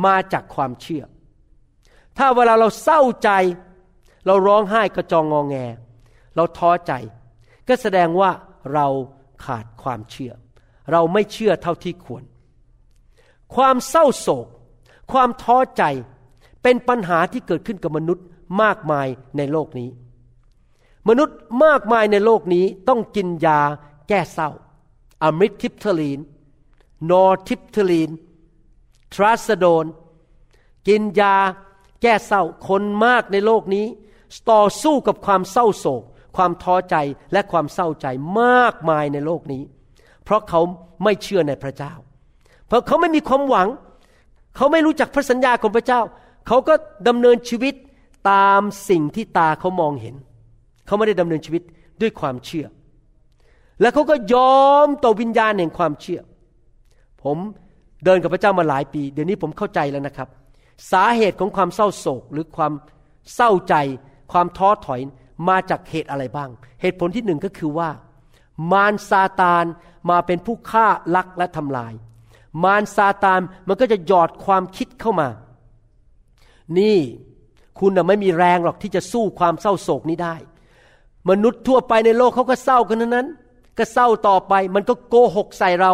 S3: มาจากความเชื่อ ถ้าเวลาเราเศร้าใจ เราร้องไห้กระจองงอแง เราท้อใจ ก็แสดงว่าเราขาดความเชื่อ เราไม่เชื่อเท่าที่ควร ความเศร้าโศก ความท้อใจเป็นปัญหาที่เกิดขึ้นกับมนุษย์มากมายในโลกนี้ มนุษย์มากมายในโลกนี้ต้องกินยาแก้เศร้า amitriptyline nortriptyline trazodone กินยาแก้เศร้า คนมากในโลกนี้ ต่อสู้กับความเศร้าโศก ความท้อใจและความเศร้าใจมากมายในโลกนี้ เพราะเขาไม่เชื่อในพระเจ้า เพราะเขาไม่มีความหวัง เขาไม่รู้จักพระสัญญาของพระเจ้า เขาก็ดำเนินชีวิตตามสิ่งที่ตาเขามองเห็น เขาไม่ได้ดำเนินชีวิตด้วยความเชื่อ และเขาก็ยอมต่อวิญญาณแห่งความเชื่อ ผมเดินกับพระเจ้ามาหลายปี เดี๋ยวนี้ผมเข้าใจแล้วนะครับ สาเหตุของความเศร้าโศกหรือความเศร้าใจ ความท้อถอยมาจากเหตุอะไรบ้าง เหตุผลที่หนึ่งก็คือว่า มารซาตานมาเป็นผู้ฆ่าลักและทำลาย มารซาตานมันก็จะหยอดความคิดเข้ามา นี่คุณไม่มีแรงหรอกที่จะสู้ความเศร้าโศกนี้ได้ มนุษย์ทั่วไปในโลกเขาก็เศร้ากันนั้น ก็เศร้าต่อไป มันก็โกหกใส่เรา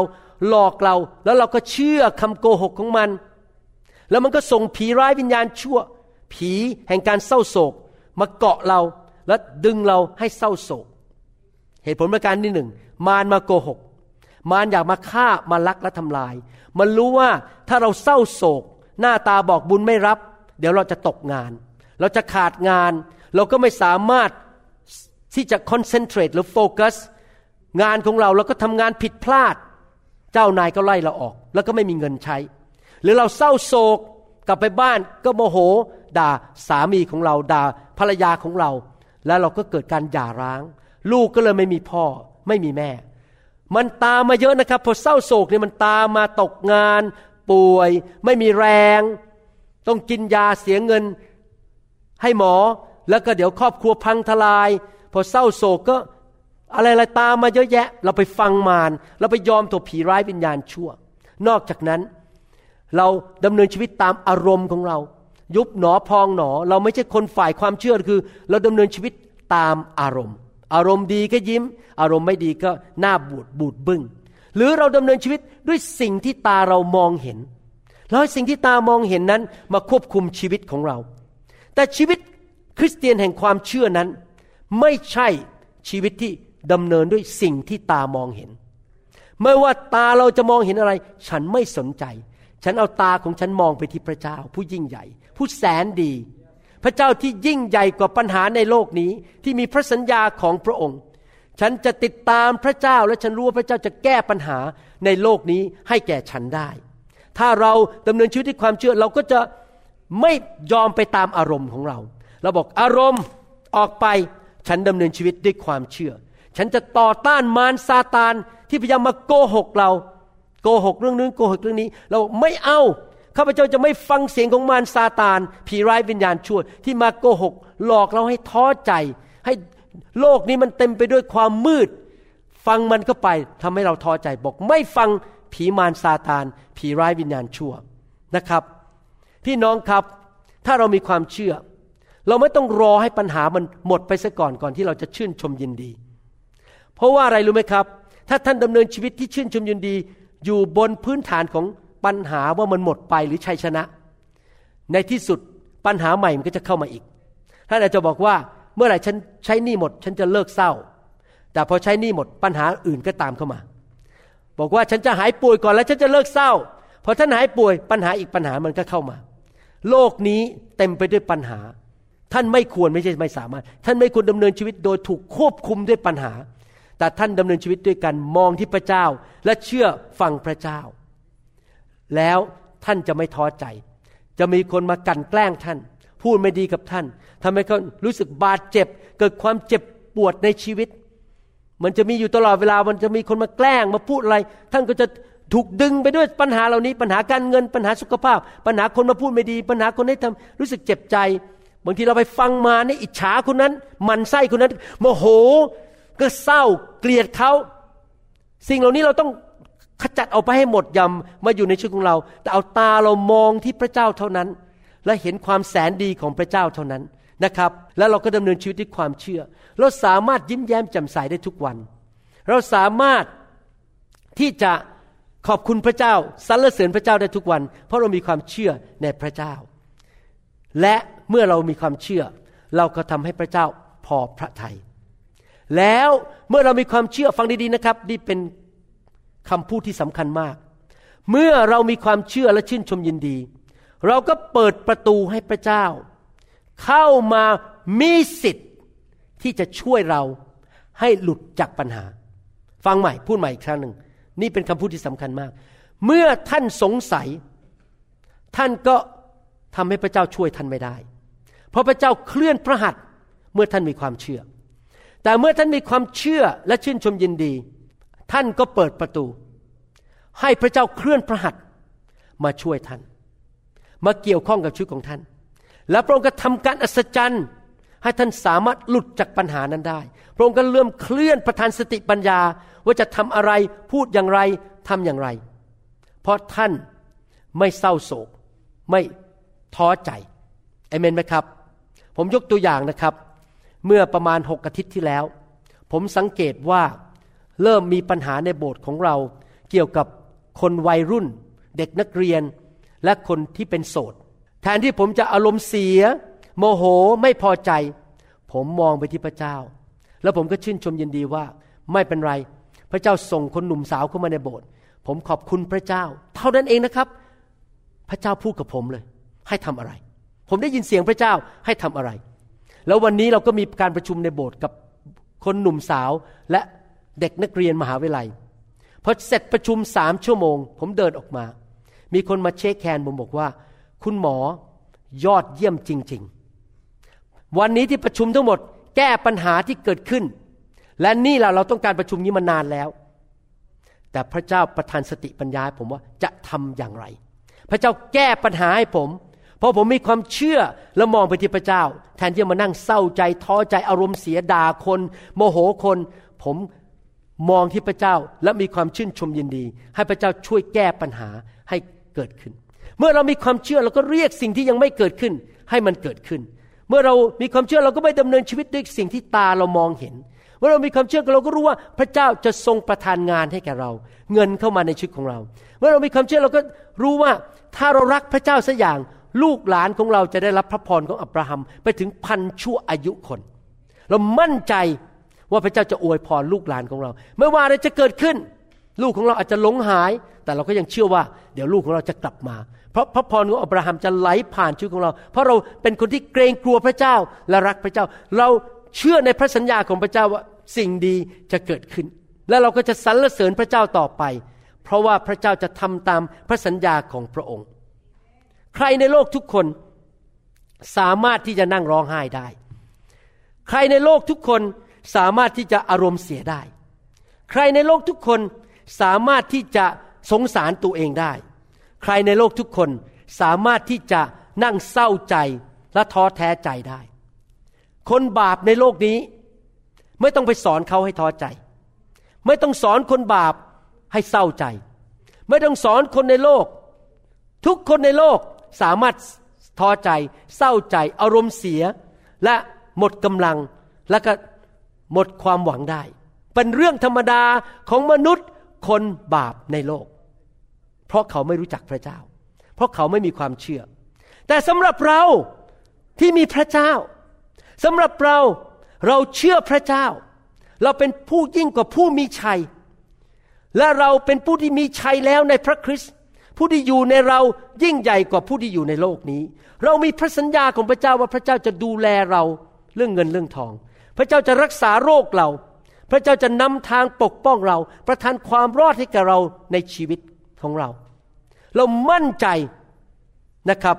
S3: หลอกเรา แล้วเราก็เชื่อคำโกหกของมัน แล้วมันก็ส่งผีร้ายวิญญาณชั่ว ผีแห่งการเศร้าโศก มาเกาะเราและดึงเราให้เศร้าโศก เหตุผลประการที่หนึ่ง มารมาโกหก มารอยากมาฆ่ามาลักและทำลาย มันรู้ว่าถ้าเราเศร้าโศก หน้าตาบอกบุญไม่รับ เดี๋ยวเราจะตกงาน เราจะขาดงาน เราก็ไม่สามารถที่จะคอนเซนเทรตหรือโฟกัสงานของเราเราก็ทำงานผิดพลาด เจ้านายก็ไล่เราออก แล้วก็ไม่มีเงินใช้ หรือเราเศร้าโศกกลับไปบ้านก็โมโห ด่าสามีของเรา ด่าภรรยาของเรา แล้วเราก็เกิดการหย่าร้าง ลูกก็เลยไม่มีพ่อ ไม่มีแม่ มันตามมาเยอะนะครับ พอเศร้าโศกเนี่ยมันตามมาตกงาน ป่วย ไม่มีแรง ต้องกินยาเสียเงิน ให้หมอ แล้วก็เดี๋ยวครอบครัวพังทลาย พอเศร้าโศกก็อะไรอะไรตามมาเยอะแยะ เราไปฟังมารเราไปยอมตัวผีร้ายวิญญาณชั่ว นอกจากนั้น เราดำเนินชีวิตตามอารมณ์ของเรา ยุบหนอพองหนอ เราไม่ใช่คนฝ่ายความเชื่อคือ เราดำเนินชีวิตตามอารมณ์ อารมณ์ดีก็ยิ้ม อารมณ์ไม่ดีก็หน้าบูดบูดบึง้ง หรือเราดำเนินชีวิตด้วยสิ่งที่ตาเรามองเห็น แล้วสิ่งที่ตามองเห็นนั้นมาควบคุมชีวิตของเรา แต่ชีวิตคริสเตียนแห่งความเชื่อนั้น ไม่ใช่ชีวิตที่ดำเนินด้วยสิ่งที่ตามองเห็น ไม่ว่าตาเราจะมองเห็นอะไร ฉันไม่สนใจ ฉันเอาตาของฉันมองไปที่พระเจ้า ผู้ยิ่งใหญ่ ผู้แสนดี พระเจ้าที่ยิ่งใหญ่กว่าปัญหาในโลกนี้ที่มีพระสัญญาของพระองค์ ฉันจะติดตามพระเจ้าและฉันรู้ว่าพระเจ้าจะแก้ปัญหาในโลกนี้ให้แก่ฉันได้ ถ้าเราดำเนินชีวิตด้วยความเชื่อเราก็จะไม่ยอมไปตามอารมณ์ของเรา เราบอกอารมณ์ออกไปฉันดำเนินชีวิตด้วยความเชื่อ ฉันจะต่อต้านมารซาตานที่พยายามมาโกหกเรา โกหกเรื่องนึงโกหกเรื่องนี้ เราไม่เอา ข้าพเจ้าจะไม่ฟังเสียงของมารซาตาน ผีร้ายวิญญาณชั่วที่มาโกหก หลอกเราให้ท้อใจ ให้โลกนี้มันเต็มไปด้วยความมืด ฟังมันก็ไปทำให้เราท้อใจบอกไม่ฟังผีมารซาตาน ผีร้ายวิญญาณชั่วนะครับ พี่น้องครับ ถ้าเรามีความเชื่อ เราไม่ต้องรอให้ปัญหามันหมดไปซะก่อนก่อนที่เราจะชื่นชมยินดี เพราะว่าอะไรรู้ไหมครับ ถ้าท่านดำเนินชีวิตที่ชื่นชมยินดี อยู่บนพื้นฐานของ ปัญหาว่ามันหมดไปหรือชัยชนะ ในที่สุดปัญหาใหม่มันก็จะเข้ามาอีกท่านอาจจะบอกว่าเมื่อไหร่ฉันใช้หนี้หมด ฉันจะเลิกเศร้า แต่พอใช้หนี้หมดปัญหาอื่นก็ตามเข้ามา บอกว่าฉันจะหายป่วยก่อนแล้วฉันจะเลิกเศร้าพอท่านหายป่วยปัญหาอีกปัญหามันก็เข้ามา โลกนี้เต็มไปด้วยปัญหา ท่านไม่ควรไม่ใช่ไม่สามารถ ท่านไม่ควรดำเนินชีวิตโดยถูกควบคุมด้วยปัญหา แต่ท่านดำเนินชีวิตด้วยการมองที่พระเจ้า และเชื่อฟังพระเจ้า แล้วท่านจะไม่ท้อใจ จะมีคนมากันแกล้งท่าน พูดไม่ดีกับท่านทำให้เขารู้สึกบาดเจ็บ เกิดความเจ็บปวดในชีวิต มันจะมีอยู่ตลอดเวลา มันจะมีคนมาแกล้งมาพูดอะไร ท่านก็จะถูกดึงไปด้วยปัญหาเหล่านี้ ปัญหาการเงิน ปัญหาสุขภาพ ปัญหาคนมาพูดไม่ดี ปัญหาคนให้ทำรู้สึกเจ็บใจ บางทีเราไปฟังมาเนี่ยอิจฉาคนนั้น มันไส้คนนั้นโมโห ก็เศร้าเกลียดเขา สิ่งเหล่านี้เราต้อง ขจัดออกไปให้หมดยำมาอยู่ในชีวิตของเรา แต่เอาตาเรามองที่พระเจ้าเท่านั้น และเห็นความแสนดีของพระเจ้าเท่านั้นนะครับ แล้วเราก็ดำเนินชีวิตด้วยความเชื่อ เราสามารถยิ้มแย้มแจ่มใสได้ทุกวัน เราสามารถที่จะขอบคุณพระเจ้าสรรเสริญพระเจ้าได้ทุกวัน เพราะเรามีความเชื่อในพระเจ้า และเมื่อเรามีความเชื่อ เราก็ทำให้พระเจ้าพอพระทยัยแล้วเมื่อเรามีความเชื่อฟังดีๆนะครับนี่เป็น คำพูดที่สำคัญมาก เมื่อเรามีความเชื่อและชื่นชมยินดี เราก็เปิดประตูให้พระเจ้า เข้ามามีสิทธิ์ที่จะช่วยเราให้หลุดจากปัญหา ฟังใหม่พูดใหม่อีกครั้งหนึ่ง นี่เป็นคำพูดที่สำคัญมาก เมื่อท่านสงสัย ท่านก็ทำให้พระเจ้าช่วยท่านไม่ได้ เพราะพระเจ้าเคลื่อนพระหัตถ์เมื่อท่านมีความเชื่อ แต่เมื่อท่านมีความเชื่อและชื่นชมยินดี ท่านก็เปิดประตู ให้พระเจ้าเคลื่อนพระหัตถ์มาช่วยท่าน มาเกี่ยวข้องกับชีวิตของท่าน และพระองค์ก็ทำการอัศจรรย์ ให้ท่านสามารถหลุดจากปัญหานั้นได้ พระองค์ก็เริ่มเคลื่อนประทานสติปัญญาว่าจะทำอะไรพูดอย่างไรทำอย่างไร เพราะท่านไม่เศร้าโศก ไม่ท้อใจเอเมนไหมครับ ผมยกตัวอย่างนะครับ เมื่อประมาณหกอาทิตย์ที่แล้ว ผมสังเกตว่า เริ่มมีปัญหาในโบสถ์ของเรา เกี่ยวกับคนวัยรุ่น เด็กนักเรียนและคนที่เป็นโสด แทนที่ผมจะอารมณ์เสีย โมโหไม่พอใจ ผมมองไปที่พระเจ้า แล้วผมก็ชื่นชมยินดีว่า ไม่เป็นไร พระเจ้าส่งคนหนุ่มสาวเข้ามาในโบสถ์ผมขอบคุณพระเจ้า เท่านั้นเองนะครับ พระเจ้าพูดกับผมเลย ให้ทำอะไร ผมได้ยินเสียงพระเจ้าให้ทำอะไร แล้ววันนี้เราก็มีการประชุมในโบสถ์กับคนหนุ่มสาวและ เด็กนักเรียนมหาวิทยาลัยพอเสร็จประชุมสามชั่วโมง ผมเดินออกมา มีคนมาเช็คแคนผมบอกว่า คุณหมอยอดเยี่ยมจริง ๆ วันนี้ที่ประชุมทั้งหมด แก้ปัญหาที่เกิดขึ้น และนี่แหละเราต้องการประชุมนี้มานานแล้ว แต่พระเจ้าประทานสติปัญญาให้ผมว่าจะทำอย่างไร พระเจ้าแก้ปัญหาให้ผมเพราะผมมีความเชื่อและมองไปที่พระเจ้า แทนที่จะมานั่งเศร้าใจท้อใจอารมณ์เสียด่าคน โมโหคน ผม มองที่พระเจ้าและมีความชื่นชมยินดี ให้พระเจ้าช่วยแก้ปัญหาให้เกิดขึ้น เมื่อเรามีความเชื่อเราก็เรียกสิ่งที่ยังไม่เกิดขึ้นให้มันเกิดขึ้น เมื่อเรามีความเชื่อเราก็ไม่ดำเนินชีวิตด้วยสิ่งที่ตาเรามองเห็น เมื่อเรามีความเชื่อเราก็รู้ว่าพระเจ้าจะทรงประทานงานให้แก่เรา เงินเข้ามาในชีวิตของเรา เมื่อเรามีความเชื่อเราก็รู้ว่าถ้าเรารักพระเจ้าสักอย่าง ลูกหลานของเราจะได้รับพระพรของอับราฮัมไปถึงพันชั่วอายุคน เรามั่นใจ ว่าพระเจ้าจะอวยพรลูกหลานของเราไม่ว่าอะไรจะเกิดขึ้น ลูกของเราอาจจะหลงหาย แต่เราก็ยังเชื่อว่า เดี๋ยวลูกของเราจะกลับมา เพราะพระพรของอับราฮัมจะไหลผ่านชีวิตของเรา เพราะเราเป็นคนที่เกรงกลัวพระเจ้าและรักพระเจ้า เราเชื่อในพระสัญญาของพระเจ้าว่าสิ่งดีจะเกิดขึ้น และเราก็จะสรรเสริญพระเจ้าต่อไป เพราะว่าพระเจ้าจะทำตามพระสัญญาของพระองค์ ใครในโลกทุกคนสามารถที่จะนั่งร้องไห้ได้ ใครในโลกทุกคน สามารถที่จะอารมณ์เสียได้ ใครในโลกทุกคนสามารถที่จะสงสารตัวเองได้ ใครในโลกทุกคนสามารถที่จะนั่งเศร้าใจและท้อแท้ใจได้ คนบาปในโลกนี้ ไม่ต้องไปสอนเขาให้ท้อใจ ไม่ต้องสอนคนบาปให้เศร้าใจ ไม่ต้องสอนคนในโลก ทุกคนในโลกสามารถท้อใจ เศร้าใจ อารมณ์เสีย และหมดกำลังและก็ หมดความหวังได้ เป็นเรื่องธรรมดาของมนุษย์คนบาปในโลก เพราะเขาไม่รู้จักพระเจ้า เพราะเขาไม่มีความเชื่อ แต่สำหรับเราที่มีพระเจ้าสำหรับเราเราเชื่อพระเจ้า เราเป็นผู้ยิ่งกว่าผู้มีชัย และเราเป็นผู้ที่มีชัยแล้วในพระคริสต์ผู้ที่อยู่ในเรายิ่งใหญ่กว่าผู้ที่อยู่ในโลกนี้ เรามีพระสัญญาของพระเจ้าว่าพระเจ้าจะดูแลเราเรื่องเงินเรื่องทอง พระเจ้าจะรักษาโรคเรา พระเจ้าจะนำทางปกป้องเรา ประทานความรอดให้แกเราในชีวิตของเรา เรามั่นใจนะครับ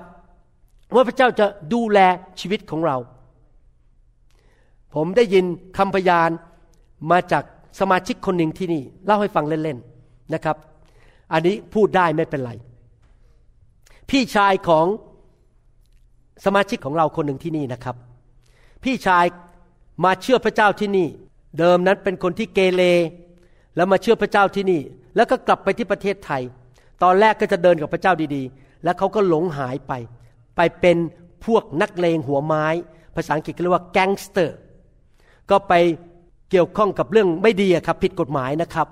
S3: ว่าพระเจ้าจะดูแลชีวิตของเรา ผมได้ยินคำพยานมาจากสมาชิกคนหนึ่งที่นี่ เล่าให้ฟังเล่นๆนะครับ อันนี้พูดได้ไม่เป็นไร พี่ชายของสมาชิกของเราคนหนึ่งที่นี่นะครับ พี่ชาย มาเชื่อพระเจ้าที่นี่ เดิมนั้นเป็นคนที่เกเรแล้วมาเชื่อพระเจ้าที่นี่ แล้วก็กลับไปที่ประเทศไทย ตอนแรกก็จะเดินกับพระเจ้าดีๆ แล้วเขาก็หลงหายไป ไปเป็นพวกนักเลงหัวไม้ ภาษาอังกฤษเรียกว่าแก๊งสเตอร์ก็ไปเกี่ยวข้องกับเรื่องไม่ดีครับ ผิดกฎหมายนะครับ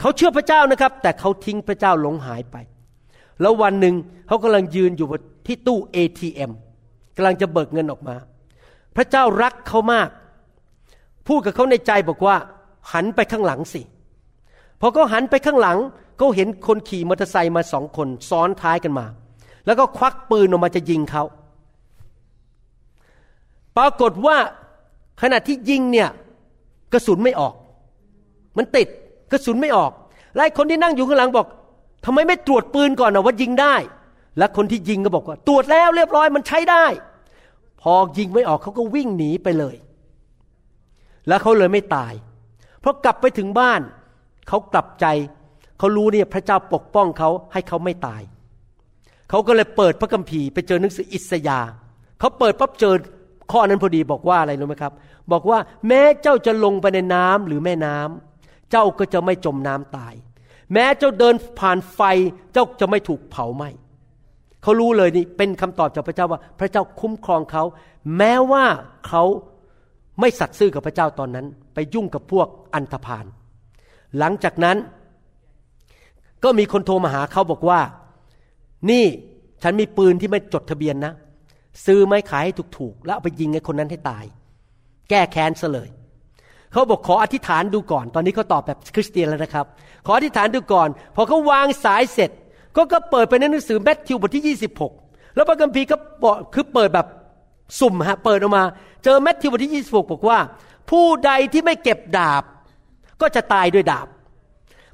S3: เขาเชื่อพระเจ้านะครับ แต่เขาทิ้งพระเจ้าหลงหายไป แล้ววันหนึ่งเขากำลังยืนอยู่ที่ตู้ ATM กำลังจะเบิกเงินออกมา พระเจ้ารักเขามาก พูดกับเขาในใจบอกว่า หันไปข้างหลังสิ พอเขาหันไปข้างหลังเขาเห็นคนขี่มอเตอร์ไซค์มาสองคนซ้อนท้ายกันมา แล้วก็ควักปืนออกมาจะยิงเขา ปรากฏว่าขณะที่ยิงเนี่ยกระสุนไม่ออก มันติดกระสุนไม่ออกไล่คนที่นั่งอยู่ข้างหลังบอกทำไมไม่ตรวจปืนก่อนนะว่ายิงได้ และคนที่ยิงก็บอกว่า ตรวจแล้วเรียบร้อยมันใช้ได้ พอยิงไม่ออกเขาก็วิ่งหนีไปเลย แล้วเขาเลยไม่ตาย เพราะกลับไปถึงบ้าน เขากลับใจ เขารู้เนี่ยพระเจ้าปกป้องเขาให้เขาไม่ตาย เขาก็เลยเปิดพระคัมภีร์ไปเจอหนังสืออิสยา เขาเปิดปั๊บเจอข้อนั้นพอดีบอกว่าอะไรรู้ไหมครับ บอกว่าแม้เจ้าจะลงไปในน้ำหรือแม่น้ำเจ้าก็จะไม่จมน้ำตาย แม้เจ้าเดินผ่านไฟเจ้าจะไม่ถูกเผาไหม้ เขารู้เลยนี่เป็นคำตอบจากพระเจ้าว่าพระเจ้าคุ้มครองเขา แม้ว่าเขาไม่สัตย์ซื่อกับพระเจ้าตอนนั้น ไปยุ่งกับพวกอันธพาลหลังจากนั้น ก็มีคนโทรมาหาเขาบอกว่า นี่ฉันมีปืนที่ไม่จดทะเบียนนะ ซื้อไม้ขายให้ถูกๆแล้วเอาไปยิงไอ้คนนั้นให้ตาย แก้แค้นซะเลยเขาบอกขออธิษฐานดูก่อน ตอนนี้เขาตอบแบบคริสเตียนแล้วนะครับ ขออธิษฐานดูก่อน พอเขาวางสายเสร็จ ก็ก็เปิดไปในหนังสือแมทธิวบทที่ 26 แล้วพระคัมภีร์ก็บอกคือเปิดแบบสุ่มฮะเปิดออกมา เจอแมทธิวบทที่ 26 บอกว่า ผู้ใดที่ไม่เก็บดาบ ก็จะตายด้วยดาบ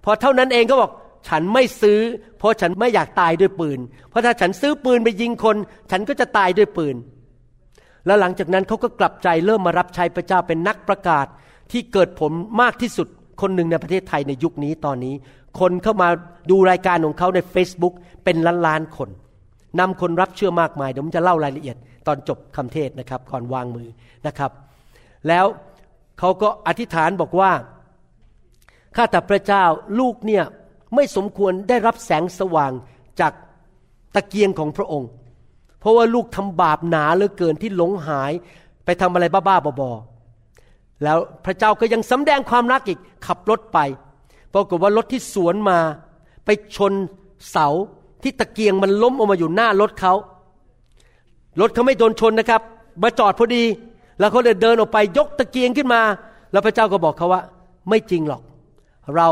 S3: พอเท่านั้นเองก็บอกฉันไม่ซื้อ เพราะฉันไม่อยากตายด้วยปืน เพราะถ้าฉันซื้อปืนไปยิงคน ฉันก็จะตายด้วยปืน แล้วหลังจากนั้นเขาก็กลับใจเริ่มมารับใช้พระเจ้าเป็นนักประกาศที่เกิดผลมากที่สุด คนหนึ่งในประเทศไทยในยุคนี้ตอนนี้ คนเข้ามาดูรายการของเขาใน Facebook เป็นล้านล้านคนนำคนรับเชื่อมากมายเดี๋ยวผมจะเล่ารายละเอียด ตอนจบคำเทศนะครับก่อนวางมือนะครับ แล้วเขาก็อธิษฐานบอกว่าข้าแต่พระเจ้าลูกเนี่ยไม่สมควรได้รับแสงสว่างจากตะเกียงของพระองค์ เพราะว่าลูกทำบาปหนาเหลือเกินที่หลงหายไปทำอะไรบ้าๆบอๆ แล้วพระเจ้าก็ยังสำแดงความรักอีกขับรถไปปรากฏว่ารถที่สวนมา ไปชนเสาที่ตะเกียงมันล้มออกมาอยู่หน้ารถเขารถเขาไม่โดนชนนะครับ มาจอดพอดี แล้วเขาเลยเดินออกไปยกตะเกียงขึ้นมา แล้วพระเจ้าก็บอกเขาว่า ไม่จริงหรอก เรา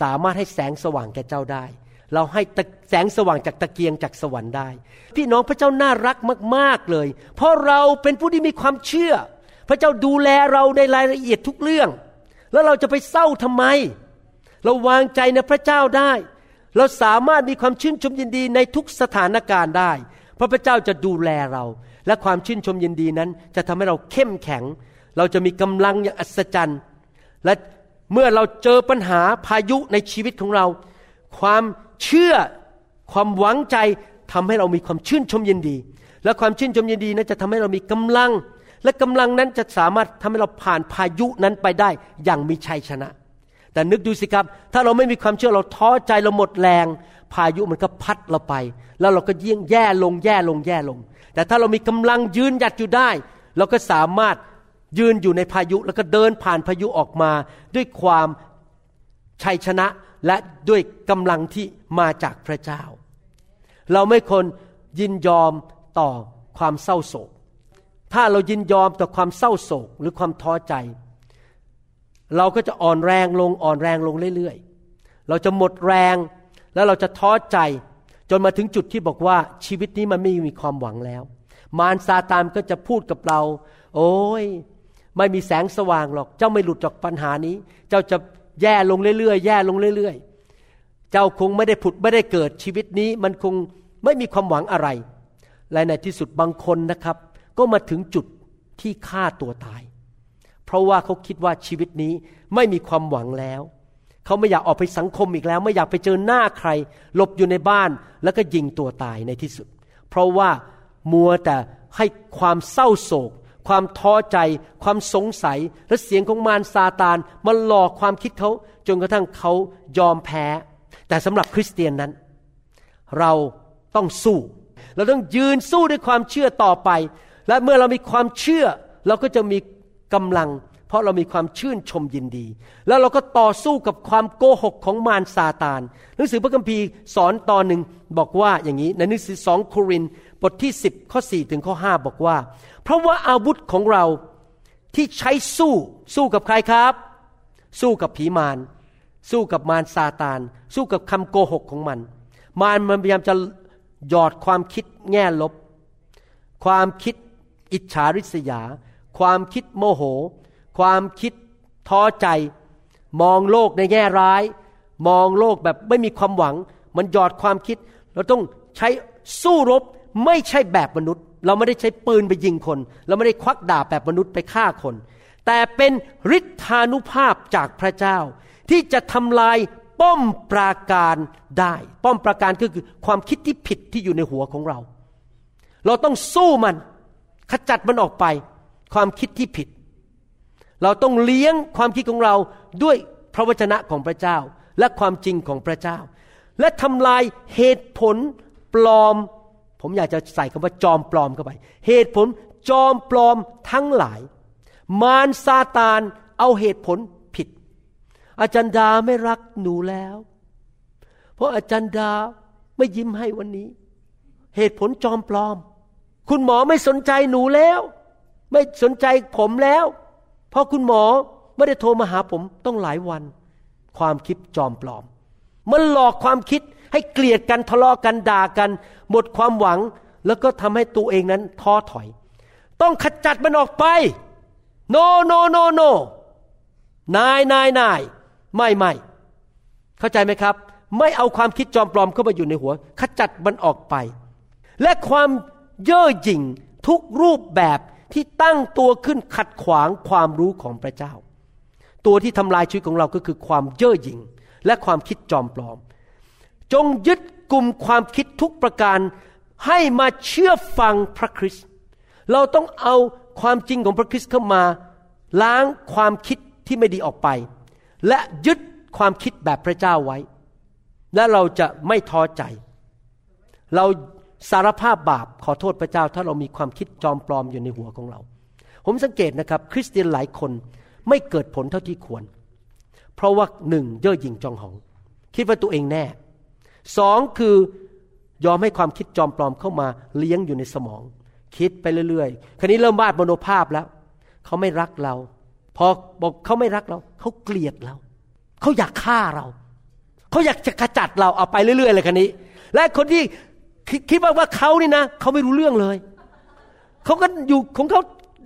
S3: สามารถให้แสงสว่างแก่เจ้าได้ เราให้แสงสว่างจากตะเกียงจากสวรรค์ได้ พี่น้องพระเจ้าน่ารักมาก ๆเลย เพราะเราเป็นผู้ที่มีความเชื่อ พระเจ้าดูแลเราในรายละเอียดทุกเรื่อง แล้วเราจะไปเศร้าทำไม เราวางใจในพระเจ้าได้ เราสามารถมีความชื่นชมยินดีในทุกสถานการณ์ได้ เพราะพระเจ้าจะดูแลเรา และความชื่นชมยินดีนั้น จะทำให้เราเข้มแข็ง เราจะมีกำลังอย่างอัศจรรย์ และเมื่อเราเจอปัญหาพายุในชีวิตของเรา ความเชื่อความหวังใจทำให้เรามีความชื่นชมยินดี และความชื่นชมยินดีนั้นจะทำให้เรามีกำลัง และกำลังนั้นจะสามารถทำให้เราผ่านพายุนั้นไปได้อย่างมีชัยชนะ แต่นึกดูสิครับ ถ้าเราไม่มีความเชื่อเราท้อใจเราหมดแรง พายุมันก็พัดเราไป แล้วเราก็ยิ่งแย่ลงแย่ลงแย่ลง แต่ถ้าเรามีกำลังยืนหยัดอยู่ได้ เราก็สามารถยืนอยู่ในพายุแล้วก็เดินผ่านพายุออกมา ด้วยความชัยชนะและด้วยกำลังที่มาจากพระเจ้า เราไม่คนยินยอมต่อความเศร้าโศก ถ้าเรายินยอมต่อความเศร้าโศกหรือความท้อใจ เราก็จะอ่อนแรงลงอ่อนแรงลงเรื่อยๆ เราจะหมดแรงแล้วเราจะท้อใจ จนมาถึงจุดที่บอกว่าชีวิตนี้มันไม่มีความหวังแล้ว มารซาตานก็จะพูดกับเรา โอ้ยไม่มีแสงสว่างหรอก เจ้าไม่หลุดจากปัญหานี้ เจ้าจะแย่ลงเรื่อยๆ แย่ลงเรื่อยๆ เจ้าคงไม่ได้ผุดไม่ได้เกิดชีวิตนี้ มันคงไม่มีความหวังอะไร และในที่สุดบางคนนะครับ ก็มาถึงจุดที่ฆ่าตัวตาย เพราะว่าเขาคิดว่าชีวิตนี้ไม่มีความหวังแล้ว เขาไม่อยากออกไปสังคมอีกแล้ว ไม่อยากไปเจอหน้าใคร หลบอยู่ในบ้านแล้วก็ยิงตัวตายในที่สุด เพราะว่ามัวแต่ให้ความเศร้าโศก ความท้อใจ ความสงสัย และเสียงของมารซาตานมาหลอกความคิดเขาจนกระทั่งเขายอมแพ้ แต่สำหรับคริสเตียนนั้น เราต้องสู้ เราต้องยืนสู้ด้วยความเชื่อต่อไป และเมื่อเรามีความเชื่อเราก็จะมีกำลัง เพราะเรามีความชื่นชมยินดี แล้วเราก็ต่อสู้กับความโกหกของมารซาตาน หนังสือพระคัมภีร์สอนตอนหนึ่งบอกว่าอย่างนี้ ในหนังสือสองโครินบทที่ 10 ข้อ 4 ถึงข้อ 5 บอกว่า เพราะว่าอาวุธของเราที่ใช้สู้สู้กับใครครับ สู้กับผีมาร สู้กับมารซาตาน สู้กับคำโกหกของมัน มารมันพยายามจะหยอดความคิดแง่ลบ ความคิด อิจฉาริษยา ความคิดโมโห ความคิดท้อใจ มองโลกในแง่ร้าย มองโลกแบบไม่มีความหวัง มันหยอดความคิด เราต้องใช้สู้รบไม่ใช่แบบมนุษย์ เราไม่ได้ใช้ปืนไปยิงคน เราไม่ได้ควักดาบแบบมนุษย์ไปฆ่าคน แต่เป็นฤทธานุภาพจากพระเจ้า ที่จะทำลายป้อมปราการได้ ป้อมปราการก็คือความคิดที่ผิดที่อยู่ในหัวของเรา เราต้องสู้มัน ขจัดมันออกไป ความคิดที่ผิด เราต้องเลี้ยงความคิดของเราด้วยพระวจนะของพระเจ้าและความจริงของพระเจ้า และทำลายเหตุผลปลอม ผมอยากจะใส่คำว่าจอมปลอมเข้าไป เหตุผลจอมปลอมทั้งหลาย มารซาตานเอาเหตุผลผิด อาจารย์ดาไม่รักหนูแล้ว เพราะอาจารย์ดาไม่ยิ้มให้วันนี้ เหตุผลจอมปลอม คุณหมอไม่สนใจหนูแล้ว ไม่สนใจผมแล้ว เพราะคุณหมอไม่ได้โทรมาหาผมต้องหลายวัน ความคิดจอมปลอม มันหลอกความคิดให้เกลียดกันทะเลาะกันด่ากัน หมดความหวัง แล้วก็ทำให้ตัวเองนั้นท้อถอย ต้องขจัดมันออกไป no no no no นายนายนายไม่ไม่เข้าใจไหมครับ ไม่เอาความคิดจอมปลอมเข้ามาอยู่ในหัว ขจัดมันออกไป และความ เย่อหยิ่งทุกรูปแบบที่ตั้งตัวขึ้นขัดขวางความรู้ของพระเจ้า ตัวที่ทำลายชีวิตของเราก็คือความเย่อหยิ่งและความคิดจอมปลอม จงยึดกลุ่มความคิดทุกประการให้มาเชื่อฟังพระคริสต์เราต้องเอาความจริงของพระคริสต์เข้ามา ล้างความคิดที่ไม่ดีออกไป และยึดความคิดแบบพระเจ้าไว้ และเราจะไม่ท้อใจ เรา สารภาพบาปขอโทษพระเจ้า ถ้าเรามีความคิดจอมปลอมอยู่ในหัวของเรา ผมสังเกตนะครับ คริสเตียนหลายคนไม่เกิดผลเท่าที่ควร เพราะว่าหนึ่งเย่อหยิ่งจองหอง คิดว่าตัวเองแน่สองคือยอมให้ความคิดจอมปลอมเข้ามาเลี้ยงอยู่ในสมอง คิดไปเรื่อยๆ ครนี้เริ่มวาดมโนภาพแล้ว เขาไม่รักเรา พอบอกเขาไม่รักเรา เขาเกลียดเรา เขาอยากฆ่าเรา เขาอยากจะขจัดเราเอาไปเรื่อยๆเลยคันนี้ และคนที่ คิดคิดว่าว่าเขานี่นะเขาไม่รู้เรื่องเลยเขาก็อยู่ของเขา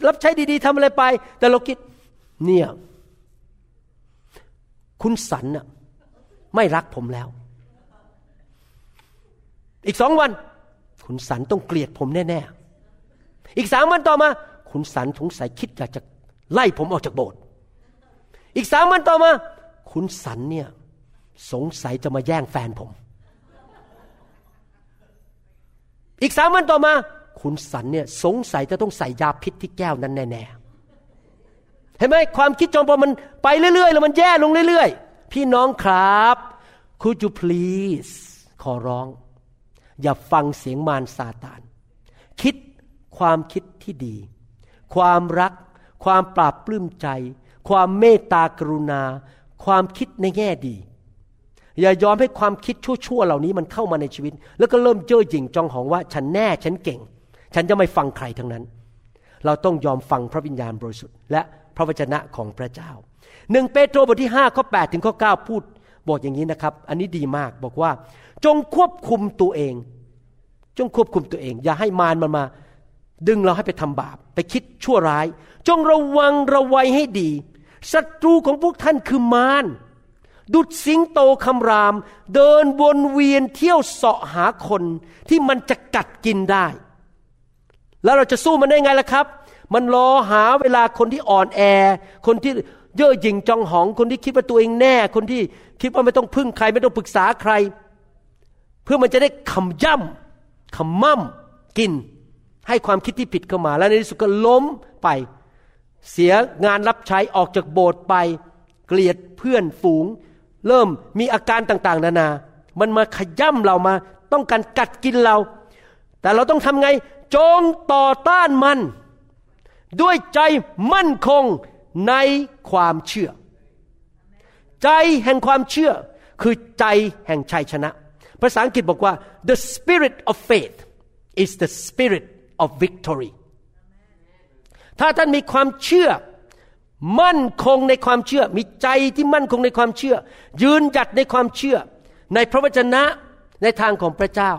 S3: รับใช้ดี ๆทำอะไรไป แต่เราคิด เนี่ย คุณสันน่ะ ไม่รักผมแล้ว อีกสองวัน คุณสันต้องเกลียดผมแน่ๆอีกสามวันต่อมา คุณสันสงสัยคิดอยากจะไล่ผมออกจากโบสถ์อีกสามวันต่อมา คุณสันเนี่ย สงสัยจะมาแย่งแฟนผม อีกสามวันต่อมา คุณสันเนี่ยสงสัยจะต้องใส่ยาพิษที่แก้วนั้นแน่ๆเห็นไหมความคิดจอมปลอมมันไปเรื่อยๆ แล้วมันแย่ลงเรื่อยๆ พี่น้องครับ could you please ขอร้อง อย่าฟังเสียงมารซาตาน คิดความคิดที่ดี ความรัก ความปราบปลื้มใจ ความเมตตากรุณา ความคิดในแง่ดี อย่ายอมให้ความคิดชั่วๆเหล่านี้มันเข้ามาในชีวิต แล้วก็เริ่มเจ้อหยิ่งจองหองว่า ฉันแน่ฉันเก่ง ฉันจะไม่ฟังใครทั้งนั้น เราต้องยอมฟังพระวิญญาณบริสุทธิ์และพระวจนะของพระเจ้าหนึ่งเปโตรบทที่5ข้อ8ถึงข้อ9พูดบอกอย่างนี้นะครับ อันนี้ดีมากบอกว่า จงควบคุมตัวเอง จงควบคุมตัวเอง อย่าให้มารมันมา ดึงเราให้ไปทำบาป ไปคิดชั่วร้าย จงระวังระวัยให้ดีศัตรูของพวกท่านคือมาร ดุดสิงโตคำราม เดินวนเวียนเที่ยวเสาะหาคนที่มันจะกัดกินได้ แล้วเราจะสู้มันได้ไงล่ะครับ มันรอหาเวลาคนที่อ่อนแอ คนที่เย่อหยิ่งจองหอง คนที่คิดว่าตัวเองแน่ คนที่คิดว่าไม่ต้องพึ่งใครไม่ต้องปรึกษาใคร เพื่อมันจะได้คำย่ำคำมั่มกิน ให้ความคิดที่ผิดเข้ามา แล้วในที่สุดก็ล้มไป เสียงานรับใช้ออกจากโบสถ์ไปเกลียดเพื่อนฝูง เริ่มมีอาการต่างๆ นานา มันมาขย่ำเรามา ต้องการกัดกินเรา แต่เราต้องทำไง จงต่อต้านมัน ด้วยใจมั่นคงในความเชื่อ ใจแห่งความเชื่อ คือใจแห่งชัยชนะ ภาษาอังกฤษบอกว่า the spirit of faith is the spirit of victory ถ้าท่านมีความเชื่อ มั่นคงในความเชื่อ มีใจที่มั่นคงในความเชื่อ ยืนหยัดในความเชื่อ ในพระวจนะในทางของพระเจ้า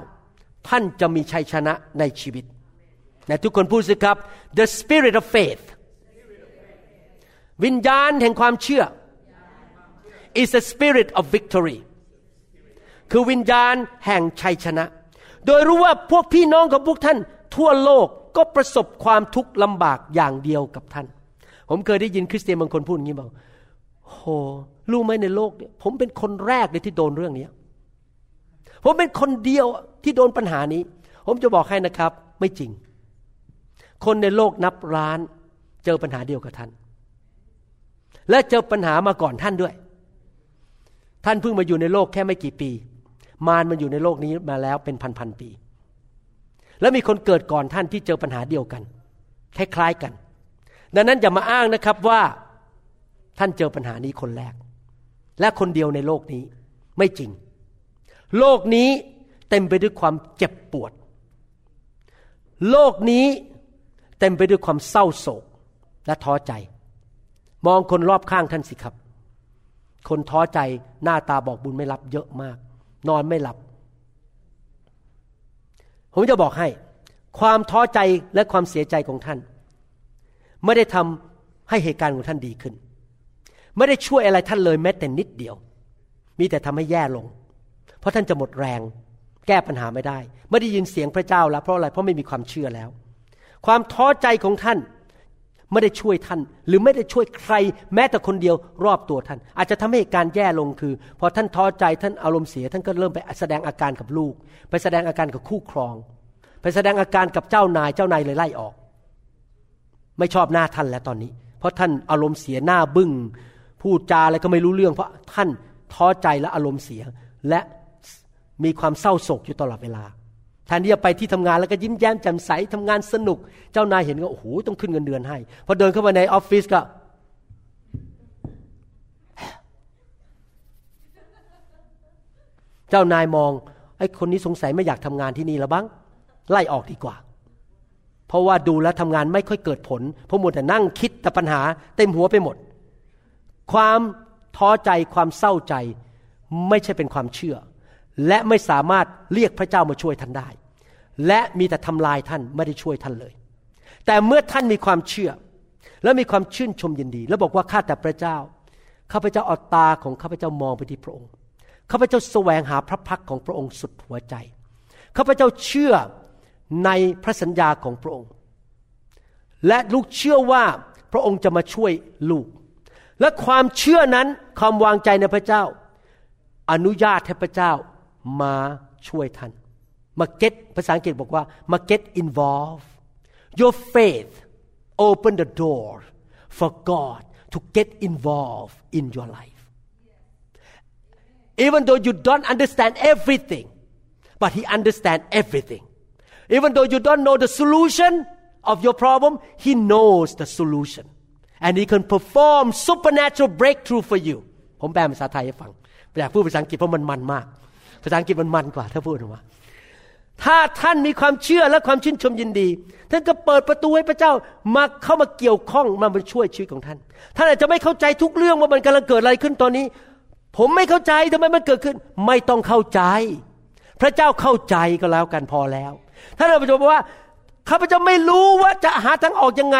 S3: ท่านจะมีชัยชนะในชีวิตในทุกคนพูดสิครับ the spirit of faith วิญญาณแห่งความเชื่อ is a spirit of victory คือวิญญาณแห่งชัยชนะ โดยรู้ว่าพวกพี่น้องของพวกท่าน ทั่วโลกก็ประสบความทุกข์ลำบากอย่างเดียวกับท่าน ผมเคยได้ยินคริสเตียนบางคนพูดอย่างนี้บอกโหรู้ไหมในโลกเนี่ยผมเป็นคนแรกเลยที่โดนเรื่องนี้ผมเป็นคนเดียวที่โดนปัญหานี้ ผมจะบอกให้นะครับ ไม่จริง คนในโลกนับล้านเจอปัญหาเดียวกับท่าน และเจอปัญหามาก่อนท่านด้วย ท่านเพิ่งมาอยู่ในโลกแค่ไม่กี่ปี มารมันอยู่ในโลกนี้มาแล้วเป็นพันพันปี แล้วมีคนเกิดก่อนท่านที่เจอปัญหาเดียวกันคล้ายๆกัน ดังนั้นอย่ามาอ้างนะครับว่าท่านเจอปัญหานี้คนแรก และคนเดียวในโลกนี้ไม่จริง โลกนี้เต็มไปด้วยความเจ็บปวด โลกนี้เต็มไปด้วยความเศร้าโศกและท้อใจ มองคนรอบข้างท่านสิครับ คนท้อใจหน้าตาบอกบุญไม่รับเยอะมาก นอนไม่หลับ ผมจะบอกให้ ความท้อใจและความเสียใจของท่าน ไม่ได้ทำให้เหตุการณ์ของท่านดีขึ้น ไม่ได้ช่วยอะไรท่านเลยแม้แต่นิดเดียว มีแต่ทำให้แย่ลง เพราะท่านจะหมดแรง แก้ปัญหาไม่ได้ ไม่ได้ยินเสียงพระเจ้าแล้วเพราะอะไรเพราะไม่มีความเชื่อแล้ว ความท้อใจของท่านไม่ได้ช่วยท่าน หรือไม่ได้ช่วยใคร แม้แต่คนเดียวรอบตัวท่าน อาจจะทำให้การแย่ลงคือ พอท่านท้อใจท่านอารมณ์เสีย ท่านก็เริ่มไปแสดงอาการกับลูก ไปแสดงอาการกับคู่ครอง ไปแสดงอาการกับเจ้านายเจ้านายเลยไล่ออก ไม่ชอบหน้าท่านแล้วตอนนี้ เพราะท่านอารมณ์เสียหน้าบึง้งพูดจาอะไรก็ไม่รู้เรื่อง เพราะท่านท้อใจและอารมณ์เสีย และมีความเศร้าโศกอยู่ตลอดเวลาแทนที่จะไปที่ทำงานแล้วก็ยิ้มแย้มแจ่มใสทำงานสนุก เจ้านายเห็นก็โอ้โหต้องขึ้นเงินเดือนให้พอเดินเข้ามาในออฟฟิศก็เจ้านายมองไอ้คนนี้สงสัยไม่อยากทำงานที่นี่แล้วบ้าง ไล่ออกดีกว่า เพราะว่าดูแลทำงานไม่ค่อยเกิดผลเพราะมัวแต่นั่งคิดแต่ปัญหาเต็มหัวไปหมด ความท้อใจความเศร้าใจไม่ใช่เป็นความเชื่อ และไม่สามารถเรียกพระเจ้ามาช่วยท่านได้ และมีแต่ทำลายท่านไม่ได้ช่วยท่านเลย แต่เมื่อท่านมีความเชื่อ และมีความชื่นชมยินดี แล้วบอกว่าข้าแต่พระเจ้าข้าพเจ้าเอาตาของข้าพเจ้ามองไปที่พระองค์ข้าพเจ้าแสวงหาพระพักของพระองค์สุดหัวใจข้าพเจ้าเชื่อ ในพระสัญญาของพระองค์ และลูกเชื่อว่าพระองค์จะมาช่วยลูก และความเชื่อนั้นความวางใจในพระเจ้า อนุญาตให้พระเจ้ามาช่วยท่านมา get ภาษาอังกฤษบอกว่ามา get involved your faith open the door for God to get involved in your life even though you don't understand everything but he understand everything even though you don't know the solution of your problem he knows the solution and he can perform supernatural breakthrough for you ผมแปลภาษาไทยให้ฟังอยากพูดภาษาอังกฤษเพราะมันมันมาก ภาษาอังกฤษมันมันกว่า ถ้าพูดออกมา ถ้าท่านมีความเชื่อและความชื่นชมยินดี ท่านก็เปิดประตูให้พระเจ้ามาเข้ามาเกี่ยวข้องมามาช่วยชีวิตของท่าน ท่านอาจจะไม่เข้าใจทุกเรื่องว่ามันกำลังเกิดอะไรขึ้นตอนนี้ ผมไม่เข้าใจทำไมมันเกิดขึ้น ไม่ต้องเข้าใจ พระเจ้าเข้าใจก็แล้วกันพอแล้ว ท่านอาจจะบอกว่าข้าพเจ้าไม่รู้ว่าจะหาทางออกยังไง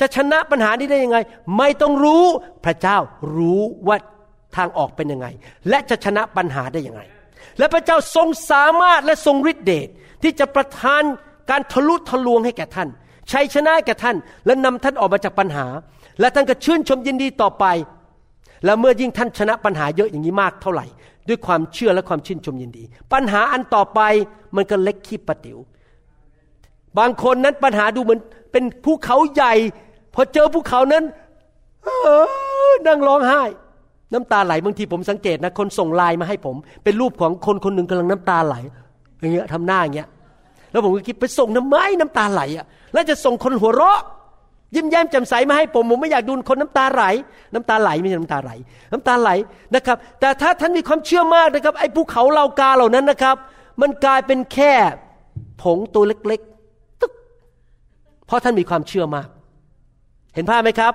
S3: จะชนะปัญหานี้ได้ยังไง ไม่ต้องรู้พระเจ้ารู้ว่าทางออกเป็นยังไง และจะชนะปัญหาได้ยังไง และพระเจ้าทรงสามารถและทรงฤทธิเดชที่จะประทานการทะลุทะลวงให้แก่ท่านชัยชนะแก่ท่าน และนำท่านออกมาจากปัญหา และท่านก็ชื่นชมยินดีต่อไป และเมื่อยิ่งท่านชนะปัญหาเยอะอย่างนี้มากเท่าไหร่ ด้วยความเชื่อและความชื่นชมยินดี ปัญหาอันต่อไปมันก็เล็กขี้ปะติว๋ว บางคนนั้นปัญหาดูเหมือนเป็นภูเขาใหญ่ พอเจอภูเขานั้นนั่งร้องไห้ น้ำตาไหลบางทีผมสังเกตนะคนส่งไลน์มาให้ผม เป็นรูปของคนคนหนึ่งกำลังน้ำตาไหลอย่างเงี้ยทำหน้าอย่างเงี้ยแล้วผมก็คิดไปส่งน้ำไม้น้ำตาไหลอะแล้วจะส่งคนหัวเราะ ยิ้มแย้มแจ่มใสมาให้ผมผมไม่อยากดูคนน้ำตาไหล น้ำตาไหลไม่ใช่น้ำตาไหล น้ำตาไหลนะครับ แต่ถ้าท่านมีความเชื่อมากนะครับไอ้ภูเขาเหล่ากาเหล่านั้นนะครับ มันกลายเป็นแค่ผงตัวเล็กๆตึ๊ก เพราะท่านมีความเชื่อมาก เห็นภาพไหมครับ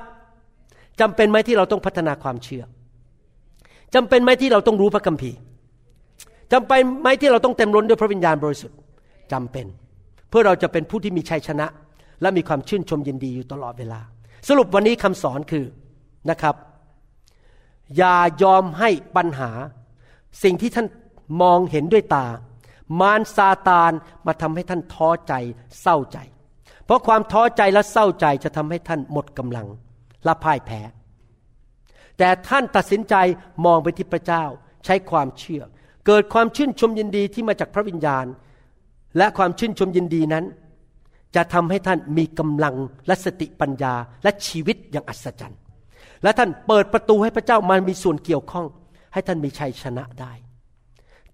S3: จำเป็นไหมที่เราต้องพัฒนาความเชื่อจำเป็นไหมที่เราต้องรู้พระคัมภีร์จำเป็นไหมที่เราต้องเต็มล้นด้วยพระวิญญาณบริสุทธิ์จำเป็น เพื่อเราจะเป็นผู้ที่มีชัยชนะ และมีความชื่นชมยินดีอยู่ตลอดเวลา สรุปวันนี้คำสอนคือนะครับ อย่ายอมให้ปัญหา สิ่งที่ท่านมองเห็นด้วยตา มารซาตานมาทำให้ท่านท้อใจเศร้าใจ เพราะความท้อใจและเศร้าใจจะทำให้ท่านหมดกำลังและพ่ายแพ้ แต่ท่านตัดสินใจมองไปที่พระเจ้า ใช้ความเชื่อ เกิดความชื่นชมยินดีที่มาจากพระวิญญาณ และความชื่นชมยินดีนั้น จะทำให้ท่านมีกำลังและสติปัญญาและชีวิตอย่างอัศจรรย์ และท่านเปิดประตูให้พระเจ้ามามีส่วนเกี่ยวข้อง ให้ท่านมีชัยชนะได้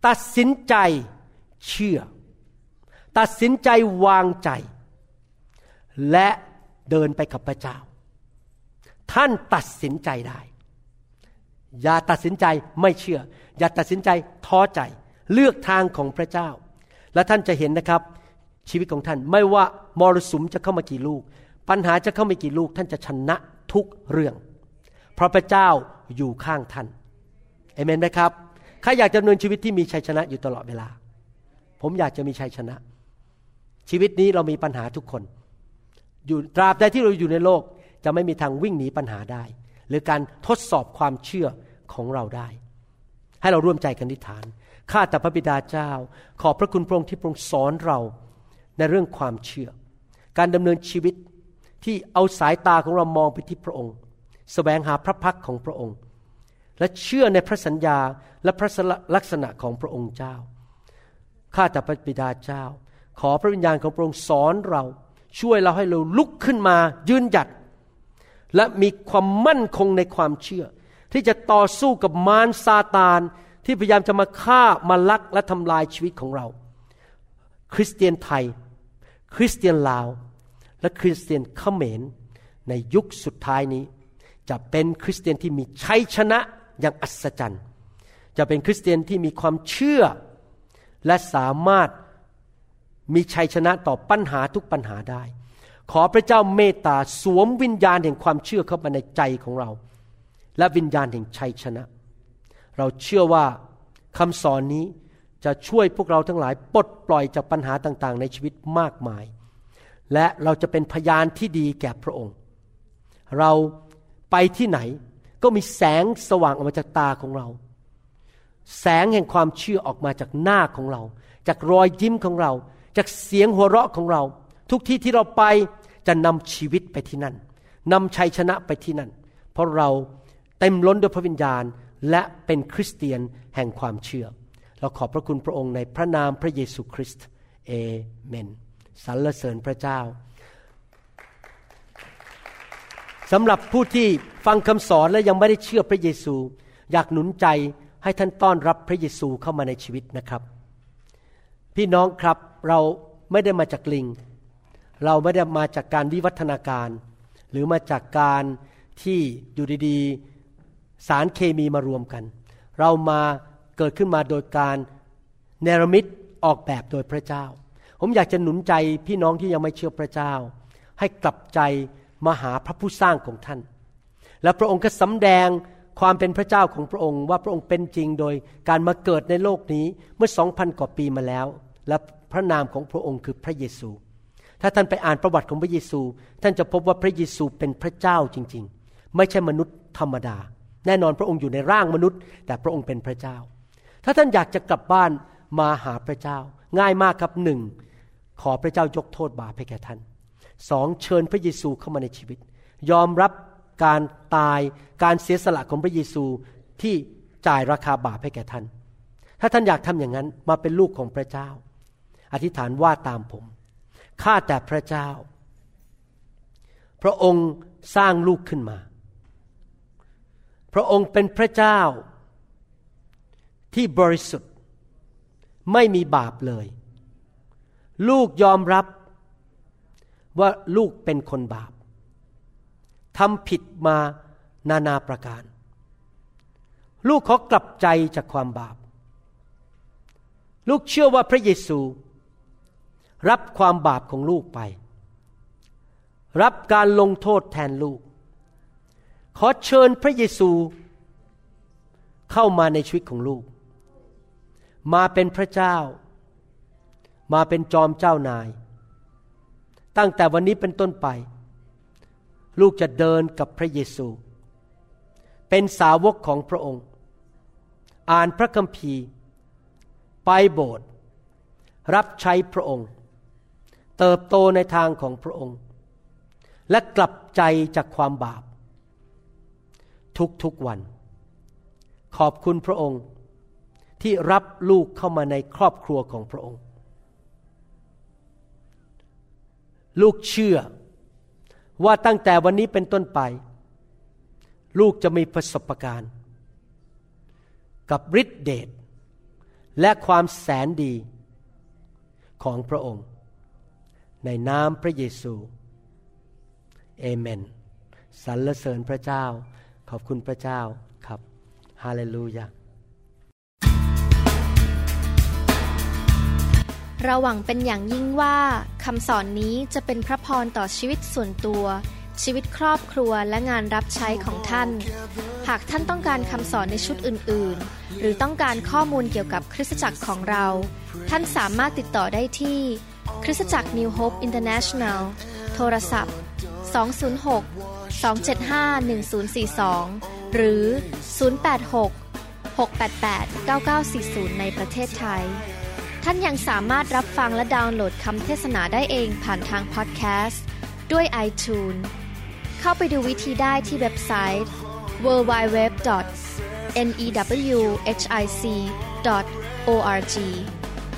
S3: ตัดสินใจเชื่อ ตัดสินใจวางใจ และเดินไปกับพระเจ้า ท่านตัดสินใจได้ อย่าตัดสินใจไม่เชื่อ อย่าตัดสินใจท้อใจ เลือกทางของพระเจ้า และท่านจะเห็นนะครับ ชีวิตของท่านไม่ว่ามรสุมจะเข้ามากี่ลูก ปัญหาจะเข้ามากี่ลูก ท่านจะชนะทุกเรื่อง เพราะพระเจ้าอยู่ข้างท่านเอเมนไหมครับใครอยากจะดำเนินชีวิตที่มีชัยชนะอยู่ตลอดเวลา ผมอยากจะมีชัยชนะ ชีวิตนี้เรามีปัญหาทุกคน อยู่ตราบใดที่เราอยู่ในโลกจะไม่มีทางวิ่งหนีปัญหาได้ หรือการทดสอบความเชื่อของเราได้ ให้เราร่วมใจกันนิฐานข้าแต่พระบิดาเจ้า ขอบพระคุณพระองค์ที่พระองค์สอนเราในเรื่องความเชื่อ การดำเนินชีวิตที่เอาสายตาของเรามองไปที่พระองค์สแสวงหาพระพักของพระองค์ และเชื่อในพระสัญญาและพระลักษณะของพระองค์เจ้าข้าแต่พระบิดาเจ้า ขอพระวิญญาณของพระองค์สอนเรา ช่วยเราให้เราลุกขึ้นมายืนหยัด และมีความมั่นคงในความเชื่อ ที่จะต่อสู้กับมารซาตานที่พยายามจะมาฆ่ามาลักและทำลายชีวิตของเรา คริสเตียนไทย คริสเตียนลาว และคริสเตียนเขมร ในยุคสุดท้ายนี้ จะเป็นคริสเตียนที่มีชัยชนะอย่างอัศจรรย์ จะเป็นคริสเตียนที่มีความเชื่อ และสามารถ มีชัยชนะต่อปัญหาทุกปัญหาได้ ขอพระเจ้าเมตตาสวมวิญญาณแห่งความเชื่อเข้ามาในใจของเรา และวิญญาณแห่งชัยชนะ เราเชื่อว่าคำสอนนี้จะช่วยพวกเราทั้งหลายปลดปล่อยจากปัญหาต่างๆ ในชีวิตมากมาย และเราจะเป็นพยานที่ดีแก่พระองค์ เราไปที่ไหนก็มีแสงสว่างออกมาจากตาของเรา แสงแห่งความเชื่อออกมาจากหน้าของเรา จากรอยยิ้มของเรา จากเสียงหัวเราะของเรา ทุกที่ที่เราไปจะนำชีวิตไปที่นั่นนำชัยชนะไปที่นั่น เพราะเราเต็มล้นด้วยพระวิญญาณ และเป็นคริสเตียนแห่งความเชื่อ เราขอบพระคุณพระองค์ในพระนามพระเยซูคริสต์เอเมนสรรเสริญพระเจ้าสำหรับผู้ที่ฟังคำสอนและยังไม่ได้เชื่อพระเยซู อยากหนุนใจให้ท่านต้อนรับพระเยซูเข้ามาในชีวิตนะครับ พี่น้องครับ เราไม่ได้มาจากลิง เราไม่ได้มาจากการวิวัฒนาการ หรือมาจากการที่อยู่ดีๆ สารเคมีมารวมกัน เรามาเกิดขึ้นมาโดยการเนรมิตออกแบบโดยพระเจ้า ผมอยากจะหนุนใจพี่น้องที่ยังไม่เชื่อพระเจ้า ให้กลับใจมาหาพระผู้สร้างของท่าน และพระองค์ก็สำแดงความเป็นพระเจ้าของพระองค์ว่าพระองค์เป็นจริงโดยการมาเกิดในโลกนี้เมื่อสองพันกว่าปีมาแล้ว และพระนามของพระองค์คือพระเยซู ถ้าท่านไปอ่านประวัติของพระเยซู ท่านจะพบว่าพระเยซูเป็นพระเจ้าจริง ๆ ไม่ใช่มนุษย์ธรรมดา แน่นอนพระองค์อยู่ในร่างมนุษย์ แต่พระองค์เป็นพระเจ้า ถ้าท่านอยากจะกลับบ้านมาหาพระเจ้า ง่ายมากครับหนึ่งขอพระเจ้ายกโทษบาปให้แก่ท่านสองเชิญพระเยซูเข้ามาในชีวิต ยอมรับการตายการเสียสละของพระเยซูที่จ่ายราคาบาปให้แก่ท่าน ถ้าท่านอยากทำอย่างนั้นมาเป็นลูกของพระเจ้า อธิษฐานว่าตามผมข้าแต่พระเจ้า พระองค์สร้างลูกขึ้นมา พระองค์เป็นพระเจ้าที่บริสุทธิ์ไม่มีบาปเลย ลูกยอมรับว่าลูกเป็นคนบาปทำผิดมานานาประการ ลูกขอกลับใจจากความบาป ลูกเชื่อว่าพระเยซู รับความบาปของลูกไป รับการลงโทษแทนลูก ขอเชิญพระเยซูเข้ามาในชีวิตของลูก มาเป็นพระเจ้า มาเป็นจอมเจ้านาย ตั้งแต่วันนี้เป็นต้นไป ลูกจะเดินกับพระเยซู เป็นสาวกของพระองค์ อ่านพระคัมภีร์ ไปโบสถ์รับใช้พระองค์ เติบโตในทางของพระองค์ และกลับใจจากความบาป ทุกๆวัน ขอบคุณพระองค์ที่รับลูกเข้ามาในครอบครัวของพระองค์ ลูกเชื่อว่าตั้งแต่วันนี้เป็นต้นไป ลูกจะมีประสบการณ์ กับฤทธิเดชและความแสนดีของพระองค์ ในนามพระเยซู เอเมนสรรเสริญพระเจ้า ขอบคุณพระเจ้าครับฮาเลลูยา
S1: เราหวังเป็นอย่างยิ่งว่าคำสอนนี้จะเป็นพระพรต่อชีวิตส่วนตัว ชีวิตครอบครัวและงานรับใช้ของท่าน หากท่านต้องการคำสอนในชุดอื่น ๆ หรือต้องการข้อมูลเกี่ยวกับคริสตจักรของเรา ท่านสามารถติดต่อได้ที่ คริสตจักร New Hope International โทรศัพท์ 206 275 1042 หรือ 086 688 9940 ในประเทศไทย ท่านยังสามารถรับฟังและดาวน์โหลดคำเทศนาได้เองผ่านทางพอดแคสต์ด้วย iTunes เข้าไปดูวิธีได้ที่เว็บไซต์ www.newhic.org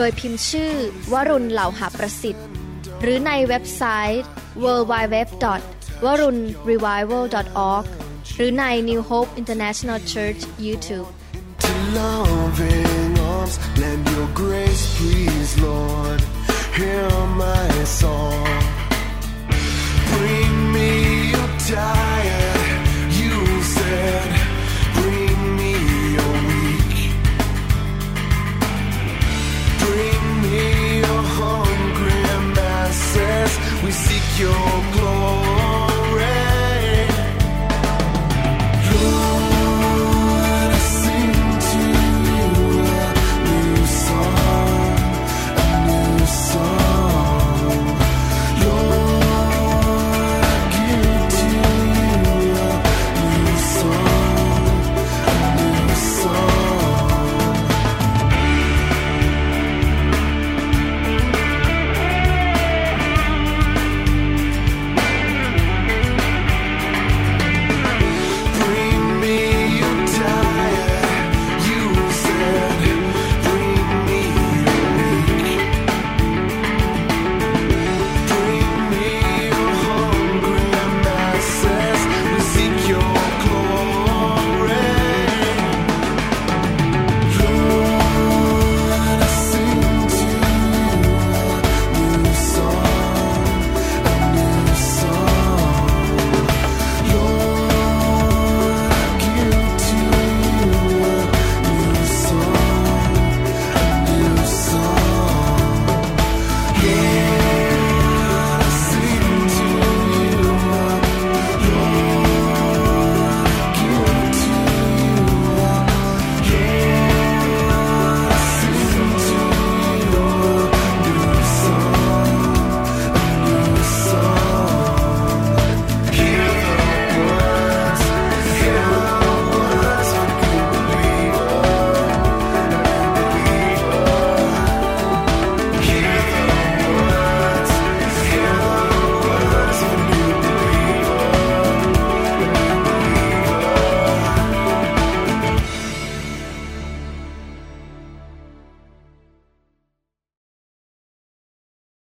S1: โดยพิมพ์ชื่อ วรุณเหล่าหาประสิทธิ์ หรือในเว็บไซต์ www.warunrevival.org หรือใน New Hope International Church YouTube
S2: to loving arms lend your grace please Lord hear my song bring me your diet you said